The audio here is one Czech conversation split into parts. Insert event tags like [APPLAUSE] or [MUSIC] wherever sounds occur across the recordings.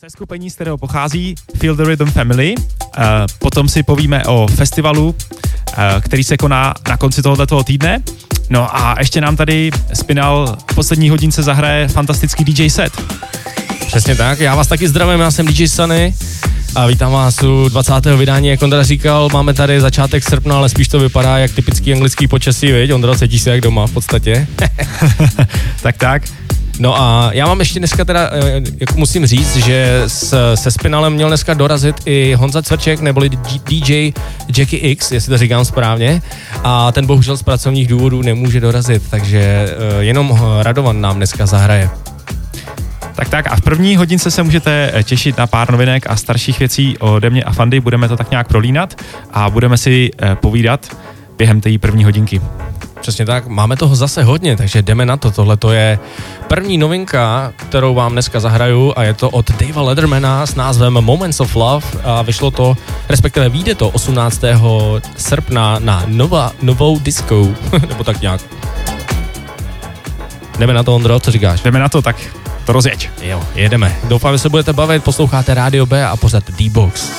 Se skupení, z kterého pochází Feel the Rhythm Family. Uh, potom si povíme o festivalu, uh, který se koná na konci tohoto týdne. No a ještě nám tady Spinal v poslední hodince zahraje fantastický DJ set. Přesně tak, já vás taky zdravím, já jsem DJ Sunny a vítám vás u 20. vydání, jak Ondra říkal, máme tady začátek srpna, ale spíš to vypadá jak typický anglický počasí, viď? Ondra, cítíš se jak doma v podstatě. [LAUGHS] tak tak. No a já mám ještě dneska teda, eh, jako musím říct, že s, se Spinalem měl dneska dorazit i Honza Cvrček, neboli DJ Jackie X, jestli to říkám správně, a ten bohužel z pracovních důvodů nemůže dorazit, takže eh, jenom Radovan nám dneska zahraje. Tak tak a v první hodince se můžete eh, těšit na pár novinek a starších věcí ode mě a Fandy. Budeme to tak nějak prolínat a budeme si povídat během té první hodinky. Přesně tak, máme toho zase hodně, takže jdeme na to. Tohle to je první novinka, kterou vám dneska zahraju a je to od Davea Lettermana s názvem Moments of Love a vyšlo to, respektive vyjde to 18. srpna na Nova, novou disco, [LAUGHS] nebo tak nějak. Jdeme na to, Ondro, co říkáš? Jdeme na to, tak to rozjeď. Jo, jedeme. Doufám, že se budete bavit, posloucháte Radio B a pořád D-Box.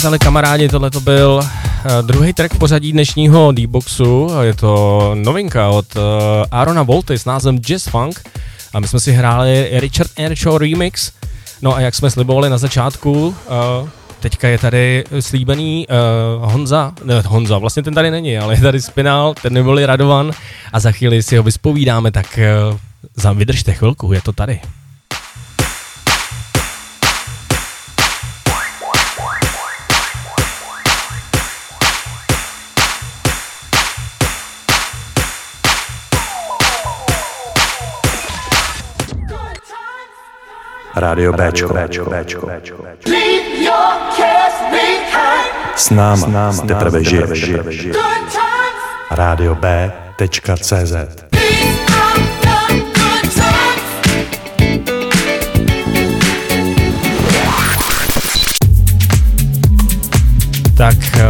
Přátelé, kamarádi, tohle to byl uh, druhý track pořadí dnešního D-Boxu. Je to novinka od uh, Arona Volty s názvem Jazz Funk. A my jsme si hráli Richard Airshow Remix. No a jak jsme slibovali na začátku, uh, teďka je tady slíbený uh, Honza, ne Honza, vlastně ten tady není, ale je tady Spinal, ten neboli Radovan a za chvíli si ho vyspovídáme, tak uh, vydržte chvilku, je to tady. Rádio Bčko. S náma, S náma. Teprve žiješ. Rádio B.cz Tak, eh,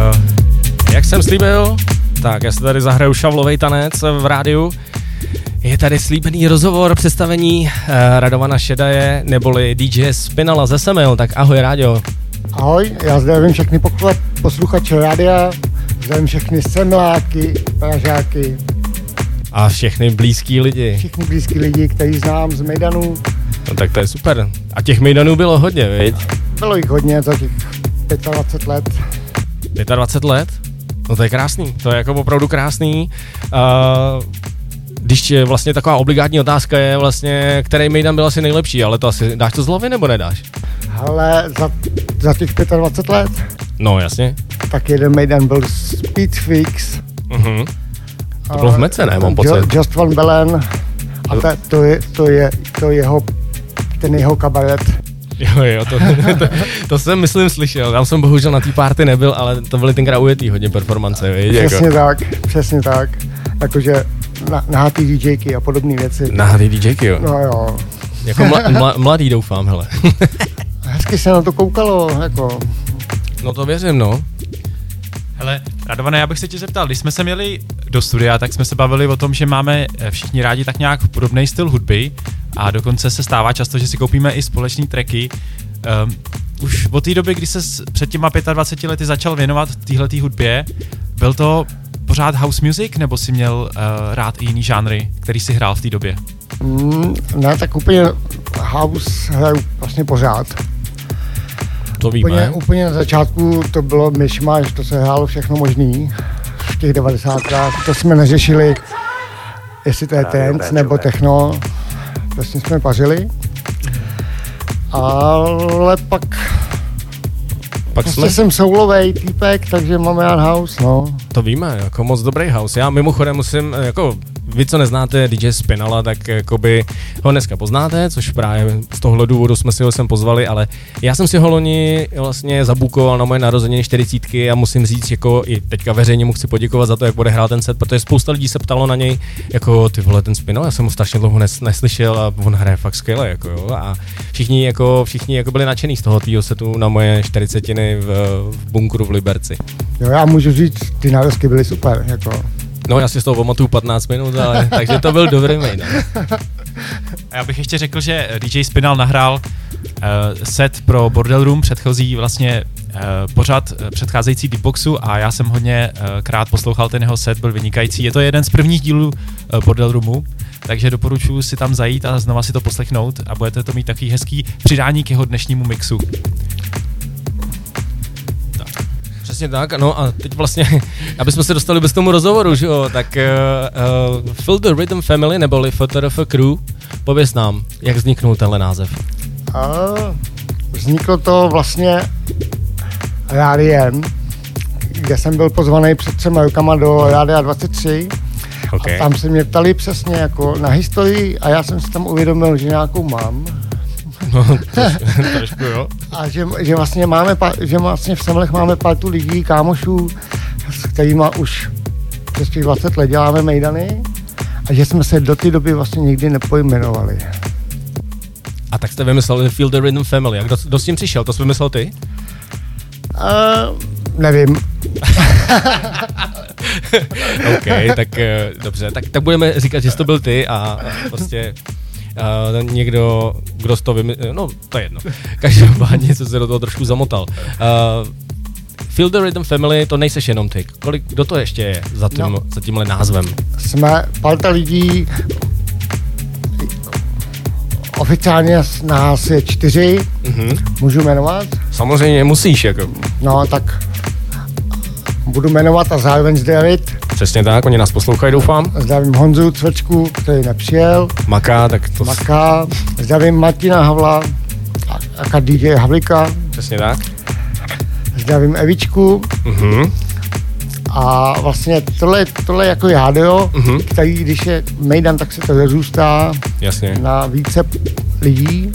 jak jsem slíbil, tak já se tady zahraju šavlovej tanec v rádiu. Je tady slíbený rozhovor, představení uh, Radovana Šedaje, neboli DJ Spinala ze Semil, tak ahoj Rádio. Ahoj, já zdravím všechny posluchače rádia, zdravím všechny semláky, pražáky. A všechny blízký lidi. Všechny blízký lidi, který znám z Mejdanu. No tak to je super. A těch Mejdanů bylo hodně, viď? Bylo jich hodně za těch 25 let. 25 let? No to je krásný, to je jako opravdu krásný. Uh, když vlastně taková obligátní otázka je vlastně, který Mejdan byl asi nejlepší, ale to asi dáš to z hlavy nebo nedáš? Ale za, za těch 25 let? No jasně. Tak jeden Mejdan byl Speedfix. Uh-huh. To bylo v Mece, ne? Mám pocit. Just Van Belen. A to, to, je, to, je, to jeho, ten jeho kabaret. Jo, jo, to, [LAUGHS] to, to, jsem myslím slyšel. Já jsem bohužel na té party nebyl, ale to byly tenkrát ujetý hodně performance. Víš, přesně jako. tak, přesně tak. Jakože na, nahatý DJky a podobné věci. Nahatý DJky, jo? No jo. Jako mla, mla, mladý doufám, hele. [LAUGHS] Hezky se na to koukalo, jako. No to věřím, no. Hele, Radované, já bych se tě zeptal, když jsme se měli do studia, tak jsme se bavili o tom, že máme eh, všichni rádi tak nějak podobný styl hudby a dokonce se stává často, že si koupíme i společné tracky. Um, už od té doby, kdy se před těma 25 lety začal věnovat téhleté hudbě, byl to pořád house music, nebo si měl uh, rád i jiný žánry, který si hrál v té době? Mm, ne, tak úplně house hraju vlastně pořád. To víme. Úplně, úplně na začátku to bylo myšmaš, to se hrálo všechno možný v těch 90. To jsme neřešili, jestli to je dance nebo techno. Vlastně jsme pařili. Ale pak pak prostě jsme... jsem soulovej týpek, takže máme house, no. To víme, jako moc dobrý house. Já mimochodem musím, jako vy, co neznáte DJ Spinala, tak jakoby ho dneska poznáte, což právě z tohohle důvodu jsme si ho sem pozvali, ale já jsem si ho loni vlastně zabukoval na moje narozeniny 40 a musím říct, jako i teďka veřejně mu chci poděkovat za to, jak odehrál ten set, protože spousta lidí se ptalo na něj, jako ty vole, ten Spinal, já jsem ho strašně dlouho nes, neslyšel a on hraje fakt skvěle, jako jo, a všichni jako, všichni jako byli nadšený z toho týho setu na moje 40 v, v bunkru v Liberci. Jo, já můžu říct, ty nárazky byly super, jako No, já si z toho pamatuju 15 minut, ale [LAUGHS] takže to byl dobrý main. A já bych ještě řekl, že DJ Spinal nahrál uh, set pro Bordel Room, předchozí vlastně uh, pořad uh, předcházející Deepboxu a já jsem hodně uh, krát poslouchal ten jeho set, byl vynikající. Je to jeden z prvních dílů uh, Bordel Roomu, takže doporučuji si tam zajít a znova si to poslechnout a budete to mít takový hezký přidání k jeho dnešnímu mixu. Přesně tak, no a teď vlastně, [LAUGHS] aby jsme se dostali bez tomu rozhovoru, že jo, tak uh, uh, Fill the Rhythm Family, neboli FTRF Crew, pověz nám, jak vzniknul tenhle název. A vzniklo to vlastně rádiem, kde jsem byl pozvaný před třema rokama do Rádia 23 okay. a tam se mě ptali přesně jako na historii a já jsem si tam uvědomil, že nějakou mám. No, [LAUGHS] trošku, jo. A že, že vlastně máme, že vlastně v Semlech máme partu lidí, kámošů, s kterými už přes těch 20 let děláme mejdany a že jsme se do té doby vlastně nikdy nepojmenovali. A tak jste vymysleli Feel the Rhythm Family. Jak kdo, kdo s tím přišel? To jsi vymyslel ty? Uh, nevím. [LAUGHS] OK, tak uh, dobře. Tak, tak budeme říkat, že jsi to byl ty a, a prostě uh, někdo, kdo z toho vymyslel, no to je jedno. Každopádně jsem se do toho trošku zamotal. Uh, Feel the Rhythm Family, to nejseš jenom ty. Kolik, kdo to ještě je za, tím, no. za tímhle názvem? Jsme parta lidí, oficiálně nás je čtyři, mm-hmm. můžu jmenovat? Samozřejmě musíš, jako. No, tak budu jmenovat a zároveň zdravit. Přesně tak, oni nás poslouchají, doufám. Zdravím Honzu Cvečku, který nepřijel. Maká, tak to... Maká. Zdravím Martina Havla, a DJ Havlika. Přesně tak. Zdravím Evičku. Mm-hmm. A vlastně tohle, tohle jako jádio, mm-hmm. který když je Mejdan, tak se to rozůstá Jasně. na více lidí.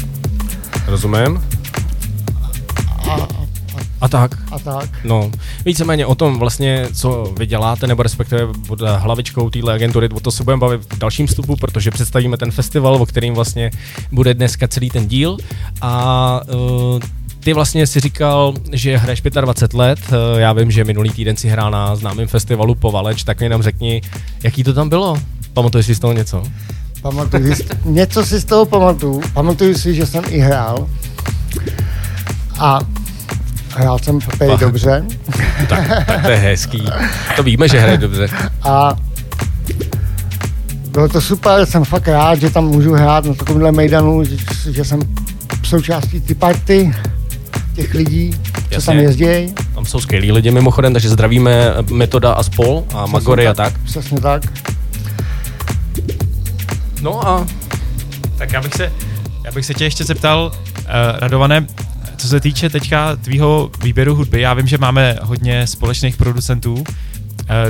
Rozumím. A, tak. A tak. No, víceméně o tom vlastně, co vy děláte, nebo respektive pod hlavičkou téhle agentury, o to se budeme bavit v dalším vstupu, protože představíme ten festival, o kterým vlastně bude dneska celý ten díl. A uh, ty vlastně si říkal, že hraješ 25 let, eh, já vím, že minulý týden si hrál na známém festivalu Povaleč, tak mi nám řekni, jaký to tam bylo? Pamatuješ si z toho něco? Pamatuju, něco si z toho pamatuju. Pamatuju si, že jsem i hrál. A hrál jsem pej dobře. [LAUGHS] Tak, tak to je hezký. To víme, že hraje dobře. A bylo to super, jsem fakt rád, že tam můžu hrát na takovémhle mejdanu, že, že jsem součástí ty party těch lidí, Jasně. co tam jezdí. Tam jsou skvělí lidi mimochodem, takže zdravíme Metoda a Spol a Magory a tak. Přesně tak. No a... Tak já bych se, já bych se tě ještě zeptal, uh, Radované, co se týče teďka tvýho výběru hudby, já vím, že máme hodně společných producentů, uh,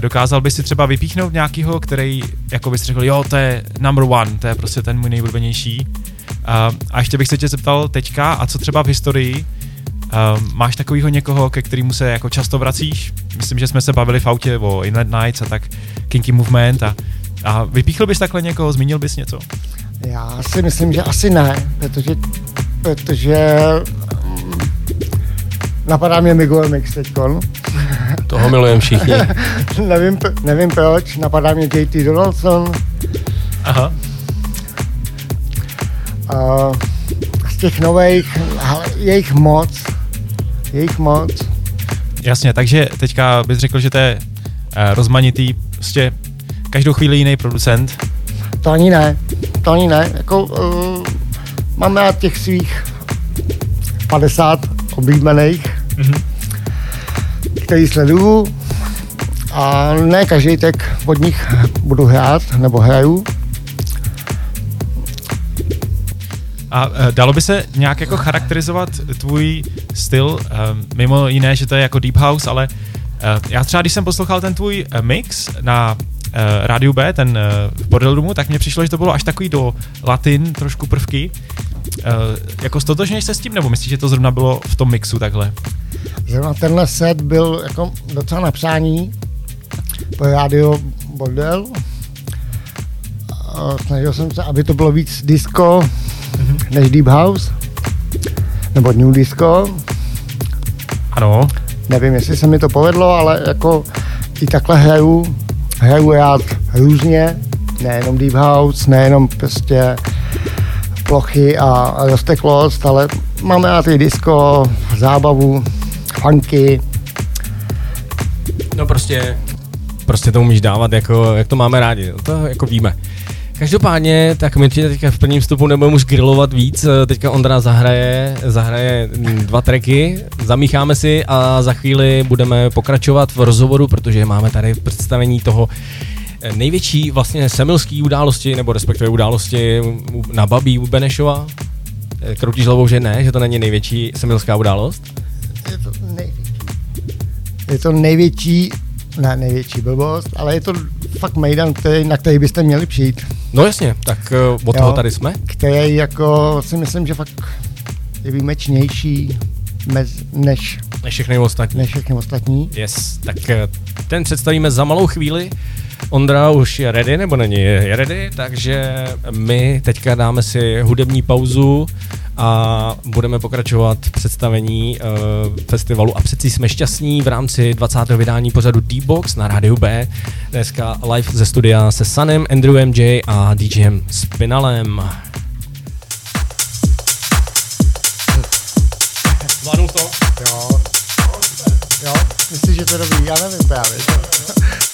dokázal bys si třeba vypíchnout nějakýho, který jako bys řekl, jo, to je number one, to je prostě ten můj nejvlbenější. Uh, a ještě bych se tě zeptal teďka, a co třeba v historii, Uh, máš takového někoho, ke kterému se jako často vracíš? Myslím, že jsme se bavili v autě o Inlet Nights a tak Kinky Movement a, a vypíchl bys takhle někoho, zmínil bys něco? Já si myslím, že asi ne, protože, protože um, napadá mě Miguel Mix teďkon. [LAUGHS] Toho milujeme všichni. [LAUGHS] nevím, nevím proč, napadá mě JT Donaldson. Aha. Uh, z těch nových, je jich moc, je jich moc. Jasně, takže teďka bys řekl, že to je uh, rozmanitý, prostě každou chvíli jiný producent. To ani ne, to ani ne, jako uh, máme na těch svých 50 oblíbených, mm-hmm. který sleduju a ne každý tak od nich budu hrát nebo hraju. A uh, dalo by se nějak jako charakterizovat tvůj styl, uh, mimo jiné, že to je jako deep house, ale uh, já třeba, když jsem poslouchal ten tvůj uh, mix na uh, rádiu B, ten uh, v Bordel Roomu, tak mně přišlo, že to bylo až takový do latin, trošku prvky. Uh, jako stotožněš se s tím, nebo myslíš, že to zrovna bylo v tom mixu takhle? Zrovna tenhle set byl jako docela na přání po rádio Bordel. Uh, snažil jsem se, aby to bylo víc disco, mm-hmm. než Deep House, nebo New Disco. Ano. Nevím, jestli se mi to povedlo, ale jako i takhle hraju, hraju rád různě, nejenom Deep House, nejenom prostě plochy a, rozteklost, ale máme rád i disco, zábavu, funky. No prostě, prostě to umíš dávat, jako, jak to máme rádi, to jako víme. Každopádně, tak my teďka v prvním vstupu nebudeme už grilovat víc, teďka Ondra zahraje, zahraje dva tracky, zamícháme si a za chvíli budeme pokračovat v rozhovoru, protože máme tady představení toho největší vlastně semilský události, nebo respektive události na Babí u Benešova. Kroutíš hlavou, že ne, že to není největší semilská událost? Je to největší. Je to největší, ne největší blbost, ale je to fakt Mejdan, který, na který byste měli přijít. No jasně, tak uh, od jo, toho tady jsme. Který jako si myslím, že fakt je výjimečnější mez, než, než všechny ostatní. Než všechny ostatní. Yes, tak uh, ten představíme za malou chvíli. Ondra už je ready, nebo není je ready, takže my teďka dáme si hudební pauzu a budeme pokračovat v představení uh, festivalu a přeci jsme šťastní v rámci 20. vydání pořadu D-Box na rádiu B. Dneska live ze studia se Sanem, Andrew MJ a DJem Spinalem. Zvládnu to? Jo. Jo, myslíš, že to je dobrý? Já nevím právě. [LAUGHS]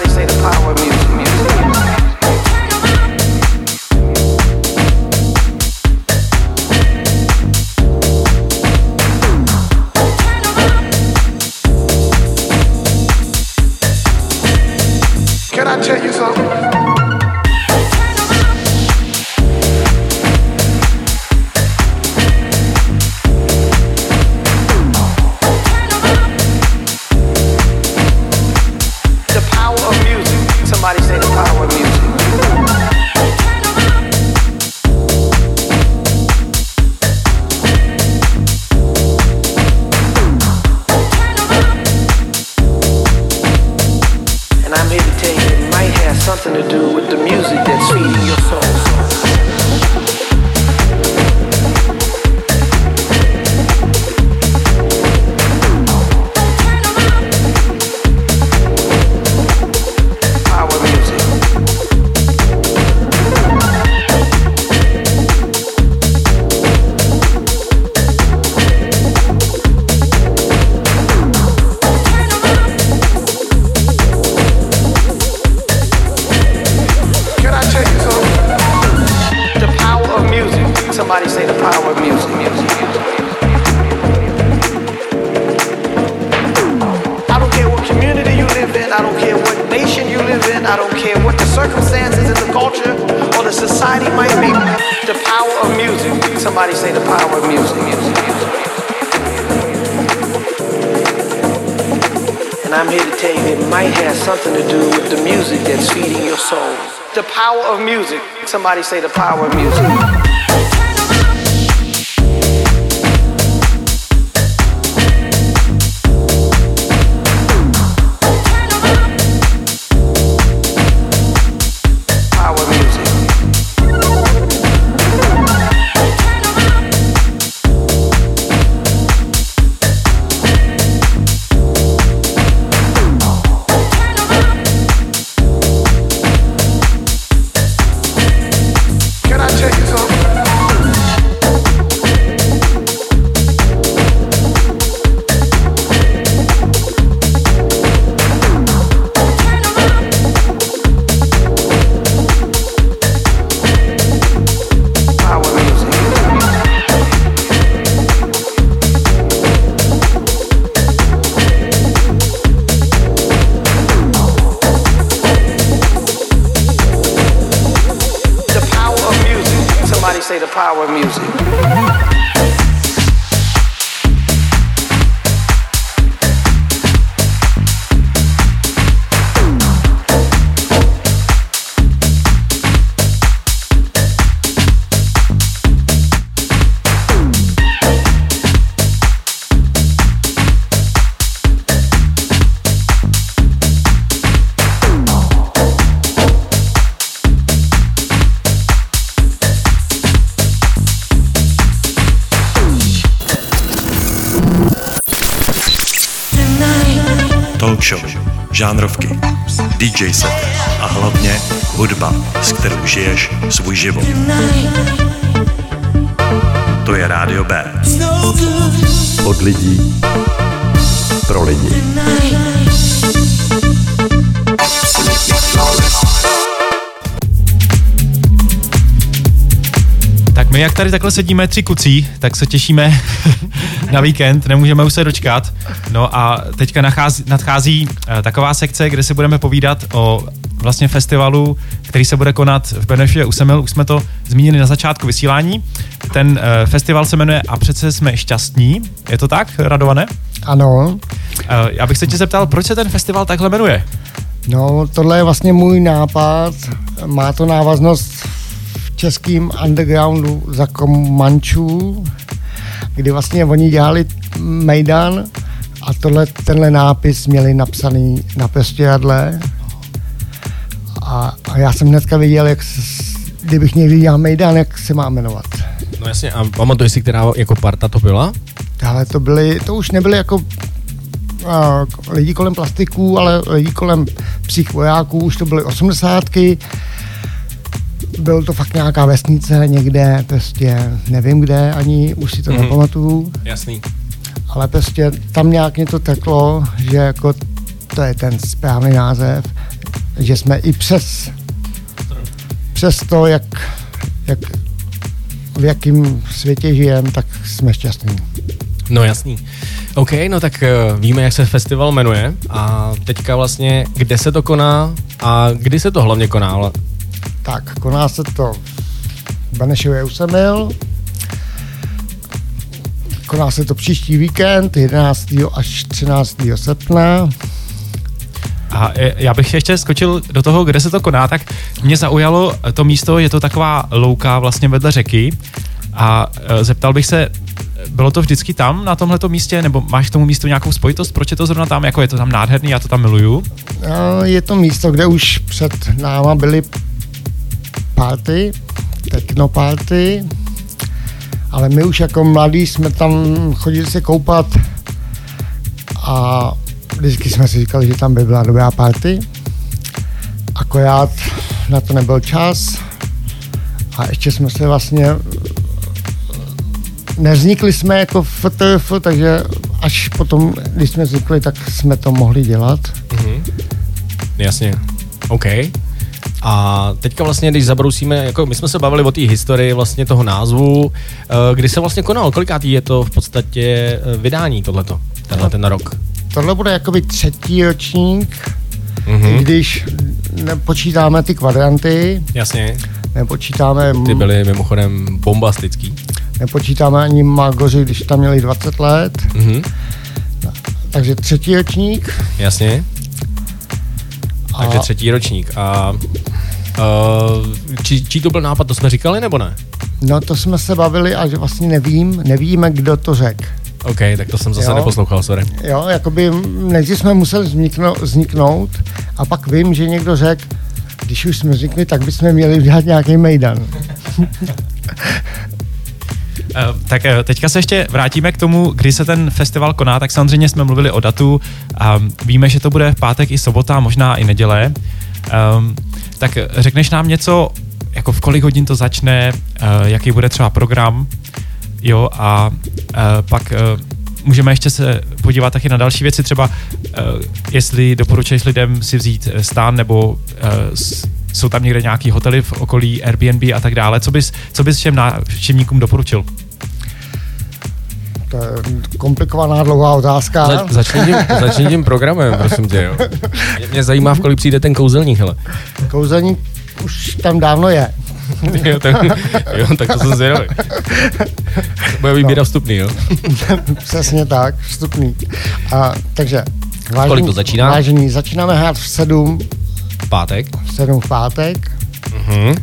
Somebody say power of pro lidi. Tak my, jak tady takhle sedíme tři kucí, tak se těšíme [LAUGHS] na víkend, nemůžeme už se dočkat. No a teďka nachází, nadchází eh, taková sekce, kde si budeme povídat o vlastně festivalu, který se bude konat v Benešově u Semil. Už jsme to zmínili na začátku vysílání. Ten eh, festival se jmenuje A přece jsme šťastní. Je to tak, Radované? Ano, Eh, Já bych se tě zeptal, proč se ten festival takhle jmenuje? no tohle je vlastně můj nápad. Má to návaznost v českým undergroundu za Komančů, kdy vlastně oni dělali Mejdan a tohle, tenhle nápis měli napsaný na pěstěradle. A, a já jsem hnedka viděl, jak s- kdybych někdy dělal Mejdan, jak se má jmenovat. No jasně, a pamatuješ si, která jako parta to byla? Ale to byly, to už nebyly jako a, lidi kolem plastiků, ale lidi kolem psích vojáků, už to byly osmdesátky. Byl to fakt nějaká vesnice někde, prostě nevím kde ani, už si to Mhm. mm-hmm. nepamatuju, Jasný. ale prostě tam nějak mě to teklo, že jako to je ten správný název, že jsme i přes, přes to, jak, jak v jakém světě žijeme, tak jsme šťastní. No jasný. OK, no tak uh, víme, jak se festival jmenuje a teďka vlastně, kde se to koná a kdy se to hlavně koná? Tak, koná se to v Benešově Usemil. Koná se to příští víkend, 11. až 13. srpna. A e, já bych ještě skočil do toho, kde se to koná, tak mě zaujalo to místo, je to taková louka vlastně vedle řeky a e, zeptal bych se, bylo to vždycky tam, na tomhleto místě, nebo máš k tomu místu nějakou spojitost, proč je to zrovna tam, jako je to tam nádherný, já to tam miluju. A Je to místo, kde už před náma byly party, technoparty, ale my už jako mladí jsme tam chodili se koupat a vždycky jsme si říkali, že tam by byla dobrá party. Akorát na to nebyl čas a ještě jsme se vlastně nevznikli jsme jako FTF, takže až potom, když jsme vznikli, tak jsme to mohli dělat. Jasně. OK. A teďka vlastně, když zabrousíme, jako my jsme se bavili o té historii vlastně toho názvu, eh, kdy se vlastně konal, kolikátý je to v podstatě eh, vydání tohleto, tenhle ten rok? Tohle bude jakoby třetí ročník, Mhm. i když nepočítáme ty kvadranty, Jasně, nepočítáme, ty byly mimochodem bombastický. Nepočítáme ani Magoři, když tam měli 20 let, Mhm. takže třetí ročník. Jasně, A takže třetí ročník. A uh, či, čí to byl nápad, to jsme říkali nebo ne? No to jsme se bavili a že vlastně nevím, nevíme, kdo to řekl. OK, tak to jsem zase Jo. neposlouchal, sorry. Jo, jakoby nejdřív jsme museli vzniknout, vzniknout a pak vím, že někdo řekl, když už jsme vznikli, tak bychom měli dělat nějaký mejdan. [LAUGHS] Eh, Tak eh, teďka se ještě vrátíme k tomu, kdy se ten festival koná, tak samozřejmě jsme mluvili o datu a víme, že to bude v pátek i sobota, možná i neděle. Um, tak řekneš nám něco, jako v kolik hodin to začne, uh, jaký bude třeba program, jo, a uh, pak uh, můžeme ještě se podívat taky na další věci, třeba uh, jestli doporučuješ lidem si vzít stán nebo uh, jsou tam někde nějaký hotely v okolí Airbnb a tak dále. Co bys, co bys všem návštěvníkům doporučil? To je komplikovaná dlouhá otázka. Za, začni, tím, začni tím programem, prosím tě, jo. Mě, mě zajímá, v kolik přijde ten kouzelník, hele. Kouzelník už tam dávno je. jo, tak, jo, tak to jsem zvědavý. Bude vybírat vstupný, jo? Přesně tak, vstupný. A, takže, vážení, Kolik to začíná? Vážení, začínáme hrát v 7, Pátek. v 7 v pátek. Mhm.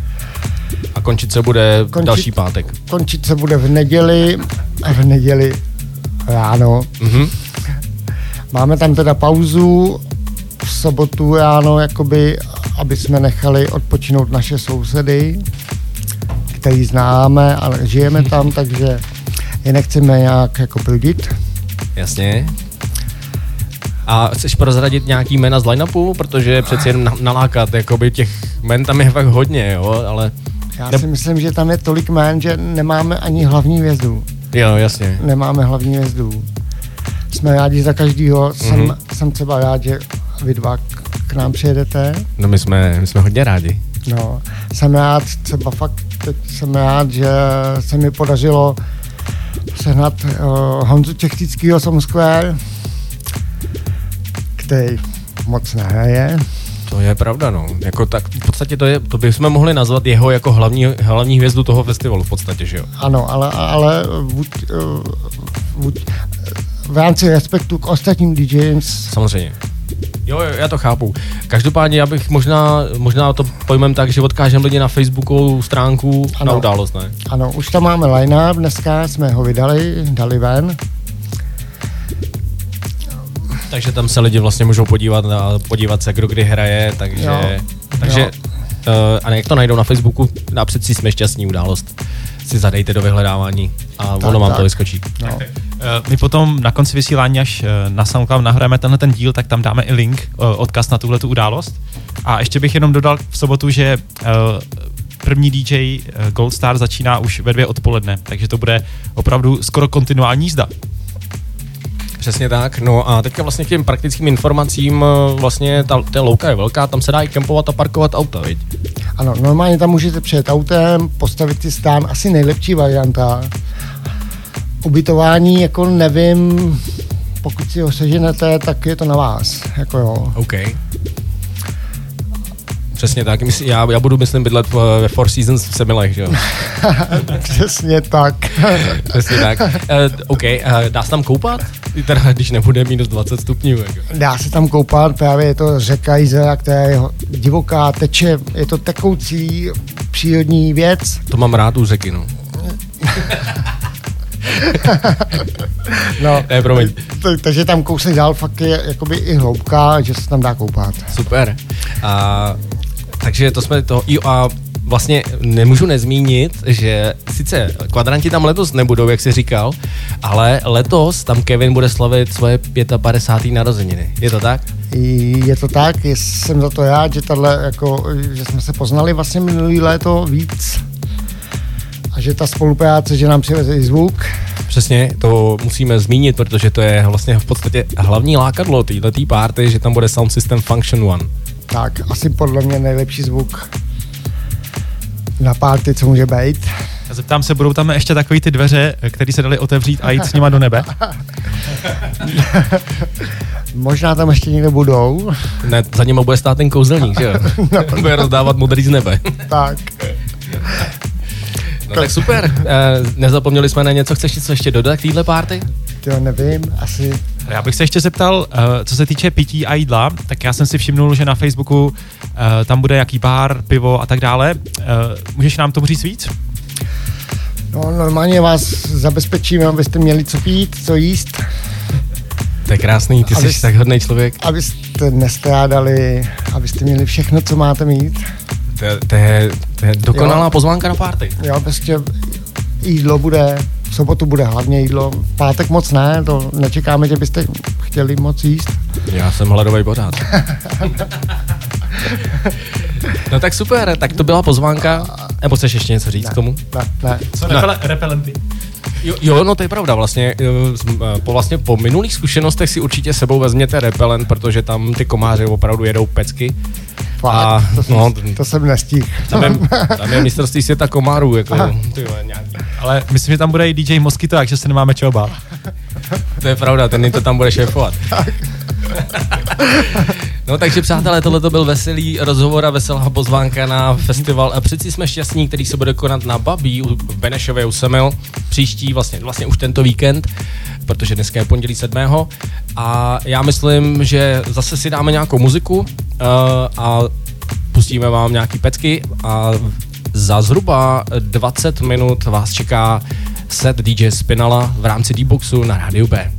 A končit se bude Končit- další pátek. Končit se bude v neděli, v neděli ráno. Mhm. Máme tam teda pauzu v sobotu ráno, jakoby, aby jsme nechali odpočinout naše sousedy, který známe, ale žijeme tam, takže je nechceme nějak jako brudit. Jasně. A chceš prozradit nějaký jména z line-upu? Protože přeci jen na- nalákat, jakoby těch jmen tam je fakt hodně, jo, ale... Já Ne- si myslím, že tam je tolik jmén, že nemáme ani hlavní hvězdu. Jo, jasně. Nemáme hlavní hvězdu. Jsme rádi za každýho. Jsem, Mhm. jsem třeba rád, že vy dva k, k nám přijedete. No my jsme, my jsme hodně rádi. No, jsem rád, třeba fakt teď jsem rád, že se mi podařilo sehnat uh, Honzu Čechtickýho Som Square, který moc nehraje. To je pravda, no. Jako tak v podstatě to, je, to bychom mohli nazvat jeho jako hlavní, hlavní hvězdu toho festivalu v podstatě, že jo? Ano, ale, ale buď, uh, buď, v rámci respektu k ostatním DJs Samozřejmě. Jo, jo, já to chápu. Každopádně já bych možná, možná to pojmem tak, že odkážeme lidi na Facebookovou stránku ano. na událost, ne? Ano, už tam máme line dneska jsme ho vydali, dali ven. Takže tam se lidi vlastně můžou podívat, na, podívat se, kdo kdy hraje, takže... Jo. Takže, Jo. uh, a jak to najdou na Facebooku, napřed si jsme šťastní událost. Si zadejte do vyhledávání a Tak, ono vám tak. to vyskočí. No. Eh, My potom na konci vysílání, až eh, na SoundCloud nahrajeme tenhle ten díl, tak tam dáme i link, odkaz na tuhle tu událost. A ještě bych jenom dodal v sobotu, že eh, první DJ Gold Star začíná už ve dvě odpoledne, takže to bude opravdu skoro kontinuální jízda. Přesně tak. No a teďka vlastně k těm praktickým informacím, eh, vlastně ta, ta louka je velká, tam se dá i kempovat a parkovat auta, viď? Ano, normálně tam můžete přijet autem, postavit si stán, asi nejlepší varianta. Ubytování, jako nevím, pokud si ho seženete, tak je to na vás. Jako jo. OK. Přesně tak. Mysl- Já, já budu, myslím, bydlet v- ve Four Seasons v Semilech, že jo? [LAUGHS] Přesně tak. [LAUGHS] Přesně tak. Uh, OK, uh, dá se tam koupat? Teda, když nebude minus 20 stupňů. Jako. Dá se tam koupat, právě je to řeka Jizera, která je divoká, teče, je to tekoucí přírodní věc. To mám rád u řeky, no. [LAUGHS] No, Ne, promiň. t- takže tam kousek dál fakt je jakoby i hloubka, že se tam dá koupat. Super. A, takže to jsme to, jo a vlastně nemůžu nezmínit, že sice kvadranti tam letos nebudou, jak jsi říkal, ale letos tam Kevin bude slavit svoje 55. narozeniny. Je to tak? Je to tak, jsem za to rád, že, tato, jako, že jsme se poznali vlastně minulý léto víc a že ta spolupráce, že nám přiveze i zvuk. Přesně, to musíme zmínit, protože to je vlastně v podstatě hlavní lákadlo této party, že tam bude Sound System Function One. Tak, asi podle mě nejlepší zvuk na party, co může být. Zeptám se, budou tam ještě takový ty dveře, které se daly otevřít a jít s nima do nebe? [LAUGHS] Možná tam ještě někde budou. Ne, za něma bude stát ten kouzelník, že jo? [LAUGHS] [LAUGHS] bude rozdávat modrý z nebe. Tak, No tak super. Eh, nezapomněli jsme na něco, chceš něco ještě dodat k téhle party? To nevím, asi Já bych se ještě zeptal, eh, co se týče pití a jídla, tak já jsem si všimnul, že na Facebooku eh, tam bude jaký bar, pivo a tak dále. Eh, Můžeš nám tomu říct víc? No, normálně vás zabezpečíme, abyste měli co pít, co jíst, To je krásný, ty Abys- jsi tak hodný člověk. abyste nestrádali, abyste měli všechno, co máte mít. To je, to je, to je dokonalá Jo. pozvánka na party. Jo, prostě jídlo bude, v sobotu bude hlavně jídlo, v pátek moc ne, to nečekáme, že byste chtěli moc jíst. Já jsem hladový pořád. [LAUGHS] no tak super, tak to byla pozvánka. Nebo chceš ještě něco říct k tomu? Ne, ne. Co Ne. repelenty? Jo, jo, no to je pravda, vlastně eh, eh, po, vlastně po minulých zkušenostech si určitě sebou vezměte repelent, protože tam ty komáři opravdu jedou pecky. Fakt, A, to, jsem, no, to jsem nestihl. Tam je, [LAUGHS] tam je mistrovství světa komárů, jako ty vole, nějaký. Ale myslím, že tam bude i DJ Moskyto, takže se nemáme čeho bát. To je pravda, ten to tam bude šéfovat. [LAUGHS] No takže přátelé, tohle to byl veselý rozhovor a veselá pozvánka na festival a přeci jsme šťastní, který se bude konat na Babí v Benešově u Semil příští, vlastně, vlastně už tento víkend, protože dneska je pondělí 7. A já myslím, že zase si dáme nějakou muziku uh, a pustíme vám nějaký pecky a za zhruba 20 minut vás čeká set DJ Spinala v rámci D-Boxu na rádiu B.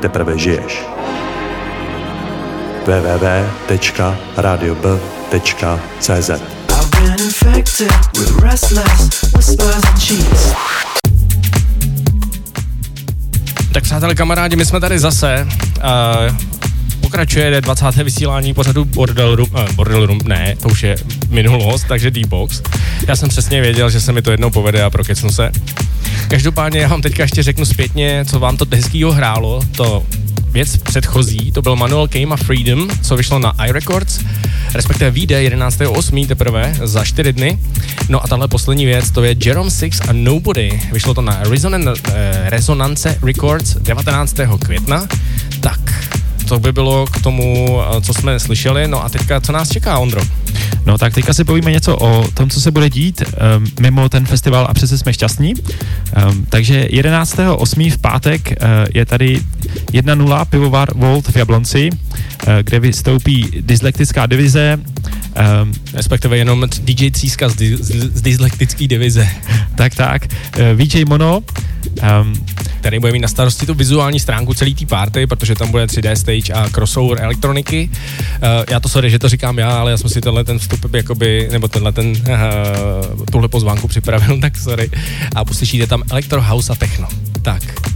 teprve žiješ. www.radiob.cz Tak přátelé, kamarádi, my jsme tady zase. Uh, pokračuje 20. vysílání pořadu Bordel Room, uh, Bordel Room, ne, to už je minulost, takže D-Box. Já jsem přesně věděl, že se mi to jednou povede a prokecnu se. Každopádně já vám teďka ještě řeknu zpětně, co vám to hezkýho hrálo. To věc předchozí, to byl Manuel Kame a Freedom, co vyšlo na iRecords, respektive vyjde 11.8. teprve za 4 dny. No a tahle poslední věc, to je Jerome Six a Nobody. Vyšlo to na eh, Resonance Records 19. května. Tak, to by bylo k tomu, eh, co jsme slyšeli. No a teďka, co nás čeká, Ondro? No tak teďka si povíme něco o tom, co se bude dít um, mimo ten festival a přece jsme šťastní. Um, takže 11.8. v pátek uh, je tady 1.0 pivovar Volt v Jablonci, kde vystoupí dyslektická divize, um, respektive jenom DJ Tříska z, z, z dyslektické divize. [LAUGHS] tak, tak. Uh, VJ Mono, um, který bude mít na starosti tu vizuální stránku celý té party, protože tam bude 3D stage a crossover elektroniky. Uh, já to sorry, že to říkám já, ale já jsem si tenhle ten vstup jakoby, nebo tenhle ten, uh, tuhle pozvánku připravil, [LAUGHS] tak sorry. A uslyšíte tam Electro House a Techno. Tak.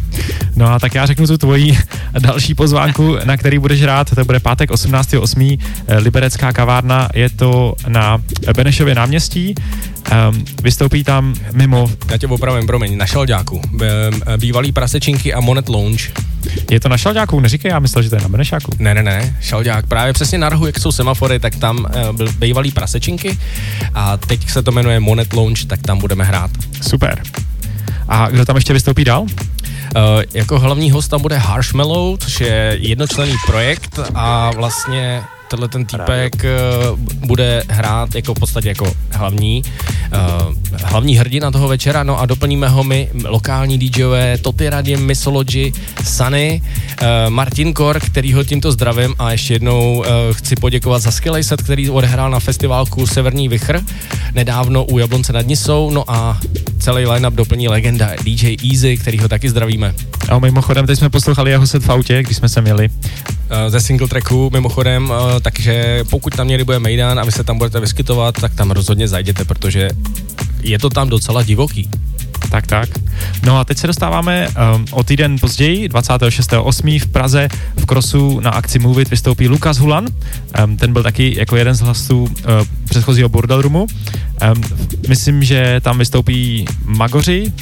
No a tak já řeknu tu tvoji [LAUGHS] další pozvánku, na který budeš rád. To bude pátek 18.8. Eh, Liberecká kavárna. Je to na Benešově náměstí. Um, vystoupí tam mimo... Já tě opravím, promiň, na Šalďáku. Bývalý prasečinky a Monet Lounge. Je to na Šalďáku, neříkej, já myslel, že to je na Benešáku. Ne, ne, ne, Šalďák. Právě přesně na rohu, jak jsou semafory, tak tam uh, byl bývalý prasečinky a teď se to jmenuje Monet Lounge, tak tam budeme hrát. Super. A kdo tam ještě vystoupí dál? Uh, jako hlavní host tam bude Harshmallow, což je jednočlenný projekt a vlastně tenhle ten týpek eh, bude hrát jako v podstatě jako hlavní, uh, hlavní hrdina toho večera, no a doplníme ho my, lokální DJové, Toty Radim, Misology, Sunny, uh, Martin Kor, který ho tímto zdravím a ještě jednou uh, chci poděkovat za skvělý set, který odehrál na festivalku Severní Vichr nedávno u Jablonce nad Nisou, no a celý line-up doplní legenda DJ Easy, který ho taky zdravíme. A mimochodem, teď jsme poslouchali jeho set v autě, když jsme se měli. Uh, ze single tracku, mimochodem, uh, takže pokud tam někdy bude Mejdan a vy se tam budete vyskytovat, tak tam rozhodně zajděte, protože je to tam docela divoký. Tak, tak. No a teď se dostáváme um, o týden později, 26.8. v Praze v Krosu na akci Movit vystoupí Lukas Hulan. Um, ten byl taky jako jeden z hlasů uh, předchozího Bordel Roomu. Um, myslím, že tam vystoupí Magoři,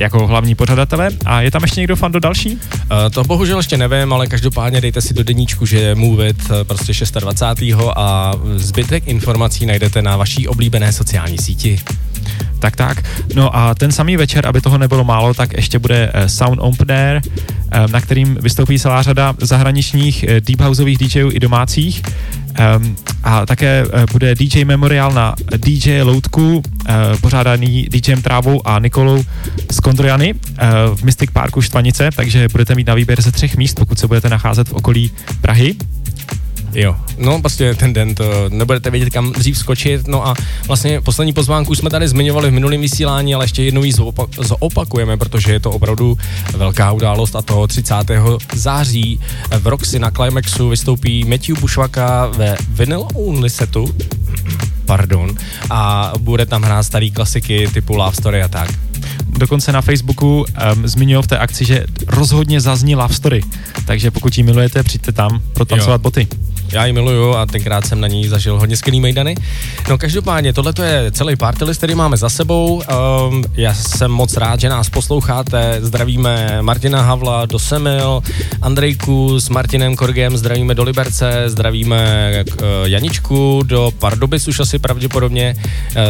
jako hlavní pořadatele. A je tam ještě někdo fan do další? Uh, to bohužel ještě nevím, ale každopádně dejte si do deníčku, že je Movit uh, prostě 26. a zbytek informací najdete na vaší oblíbené sociální síti. Tak, tak. No a ten samý večer, aby toho nebylo málo, tak ještě bude eh, Sound Opener, na kterým vystoupí celá řada zahraničních deep houseových DJů i domácích. Um, a také uh, bude DJ Memorial na DJ Loutku, uh, pořádaný DJem Trávou a Nikolou z Kondrojany uh, v Mystic Parku Štvanice, takže budete mít na výběr ze třech míst, pokud se budete nacházet v okolí Prahy. Jo, no prostě ten den to nebudete vědět, kam dřív skočit. No a vlastně poslední pozvánku jsme tady zmiňovali v minulém vysílání, ale ještě jednou ji zopakujeme, protože je to opravdu velká událost a to 30. září v Roxy na Climaxu vystoupí Matthew Bushwaka ve Vinyl Only setu pardon, a bude tam hrát starý klasiky typu Love Story a tak. Dokonce na Facebooku um, zmiňují v té akci, že rozhodně zazní Love Story, takže pokud ji milujete, přijďte tam protancovat boty. Já ji miluju a tenkrát jsem na ní zažil hodně skvělý mejdany. No každopádně, tohle je celý party list, který máme za sebou. Um, já jsem moc rád, že nás posloucháte. Zdravíme Martina Havla do Semil, Andrejku s Martinem Korgem, zdravíme do Liberce, zdravíme uh, Janičku do Pardubic už asi pravděpodobně uh,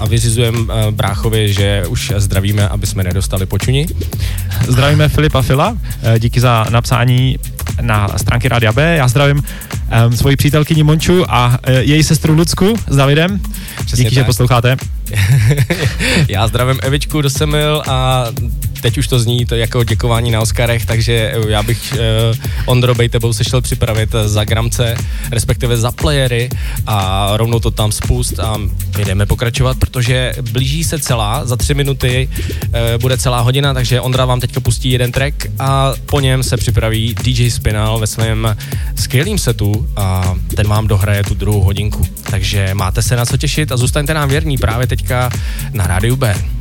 a vyřizujeme uh, bráchovi, že už zdravíme, aby jsme nedostali počuni. Zdravíme Filipa Fila, díky za napsání na stránky Rádia B. Já zdravím um, svoji přítelkyni Monču a uh, její sestru Lucku s Davidem. Přesně Díky, tak. že posloucháte. [LAUGHS] [LAUGHS] Já zdravím Evičku do Semil a teď už to zní to jako děkování na Oscarech, takže já bych uh, Ondro Bej tebou se šel připravit za gramce, respektive za playery a rovnou to tam spust a jdeme pokračovat, protože blíží se celá, za tři minuty uh, bude celá hodina, takže Ondra vám teďka pustí jeden track a po něm se připraví DJ Spinal ve svém skvělém setu a ten vám dohraje tu druhou hodinku. Takže máte se na co těšit a zůstaňte nám věrní právě teďka na rádiu B.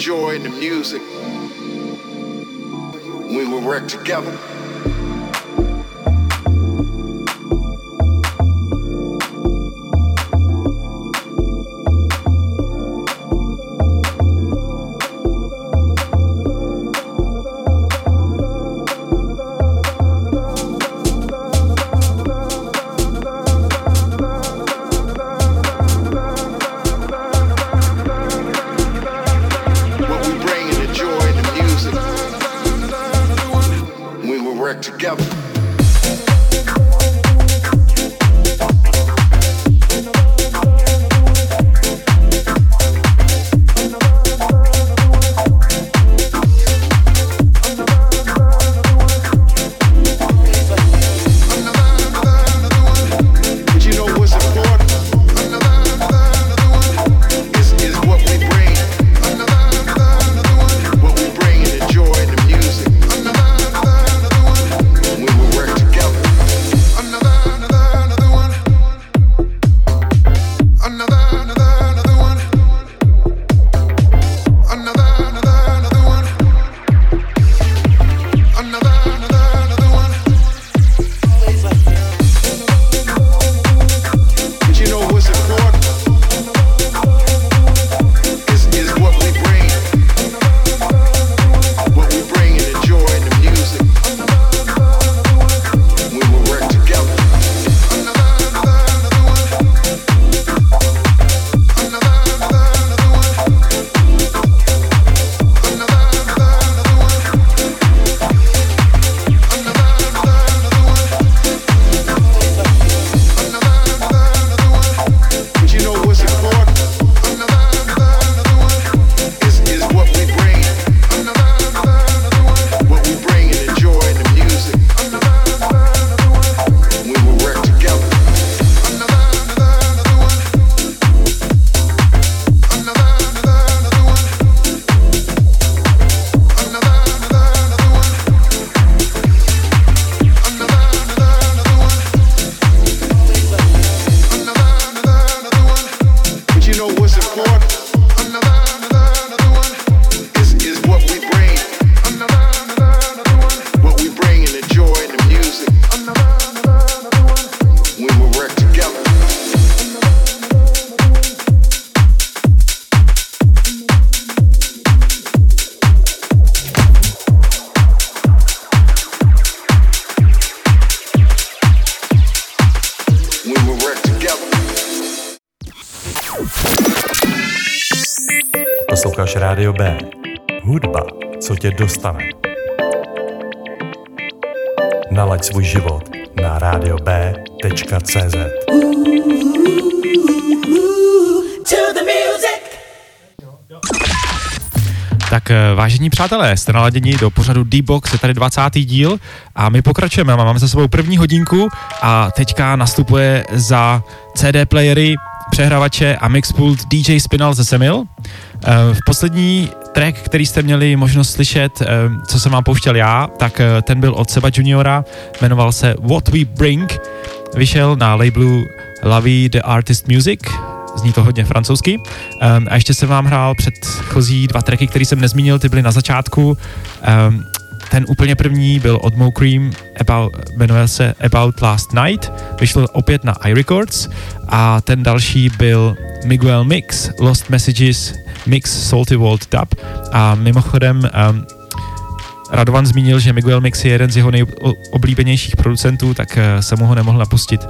bring in the joy and the music. When we work together. Co tě dostane. Nalaď svůj život na radiob.cz. Tak eh, vážení přátelé, jste naladěni do pořadu D-Box, je tady 20. díl a my pokračujeme. Máme za sebou první hodinku a teďka nastupuje za CD playery, přehrávače a mixpult DJ Spinal ze Semil. Eh, V poslední track, který jste měli možnost slyšet, eh, co jsem vám pouštěl já, tak eh, ten byl od Seba Juniora, jmenoval se What We Bring, vyšel na labelu Lavi The Artist Music, zní to hodně francouzsky. A ještě jsem vám hrál předchozí dva tracky, které jsem nezmínil, ty byly na začátku. Ten úplně první byl od Mo Cream, about, jmenuje se About Last Night, vyšel opět na iRecords a ten další byl Miguel Mix, Lost Messages, Mix Salty World Dub a mimochodem um, Radovan zmínil, že Miguel Mix je jeden z jeho nejoblíbenějších producentů, tak eh, jsem mu ho nemohl napustit.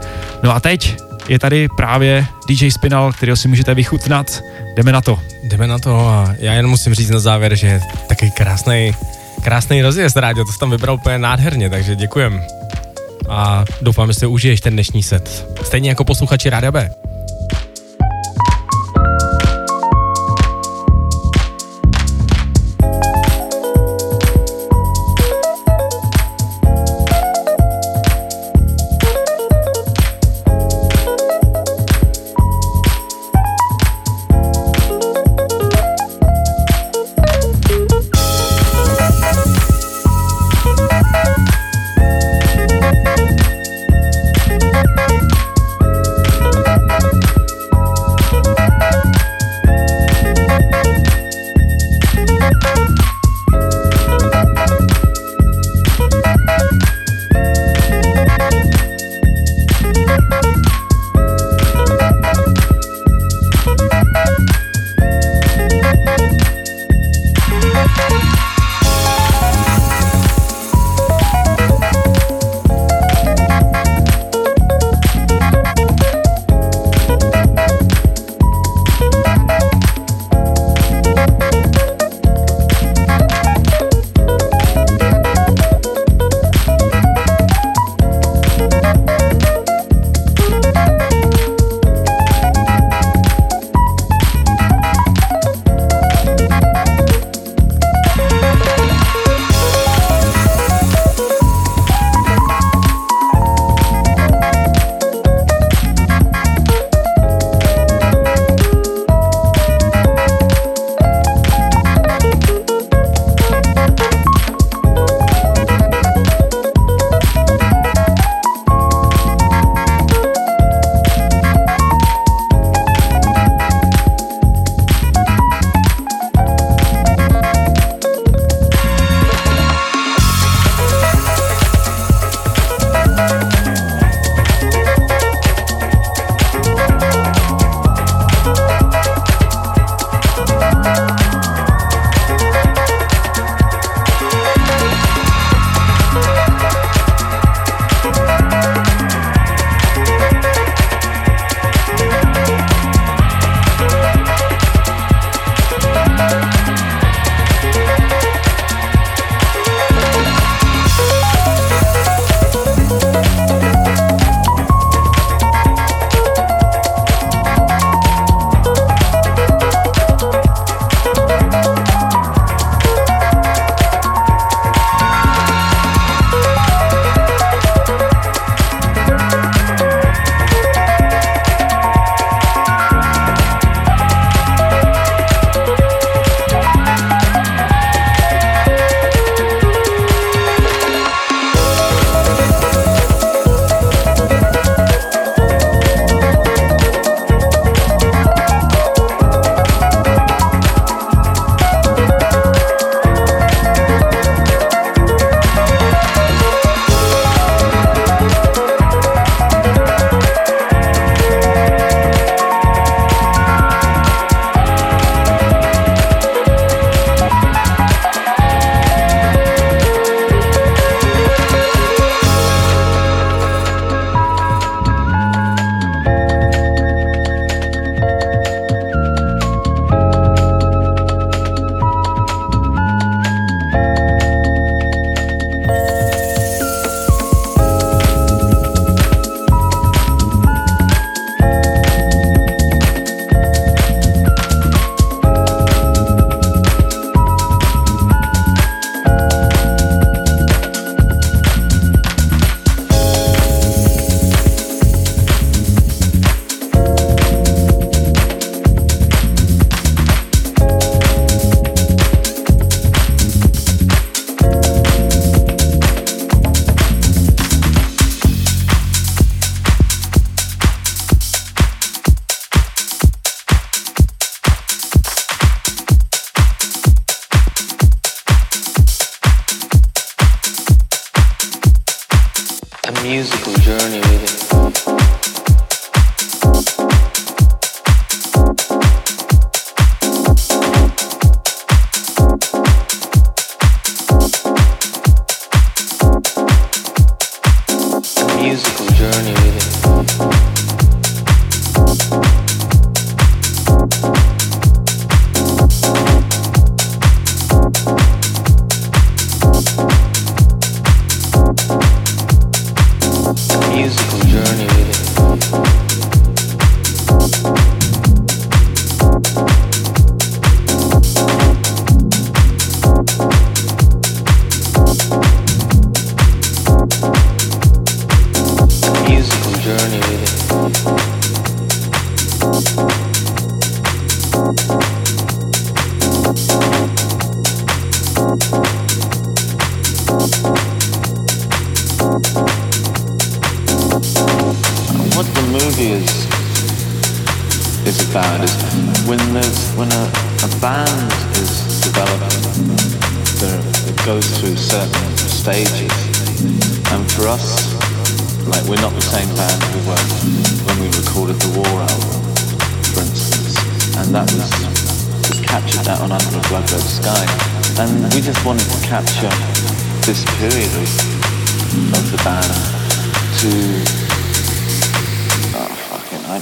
No a teď je tady právě DJ Spinal, kterého si můžete vychutnat. Jdeme na to. Jdeme na to a já jen musím říct na závěr, že je takový krásný, krásný rozjezd, Rádio, to jsi tam vybral úplně nádherně, takže děkujem. A doufám, že si užiješ ten dnešní set. Stejně jako posluchači Rádia B.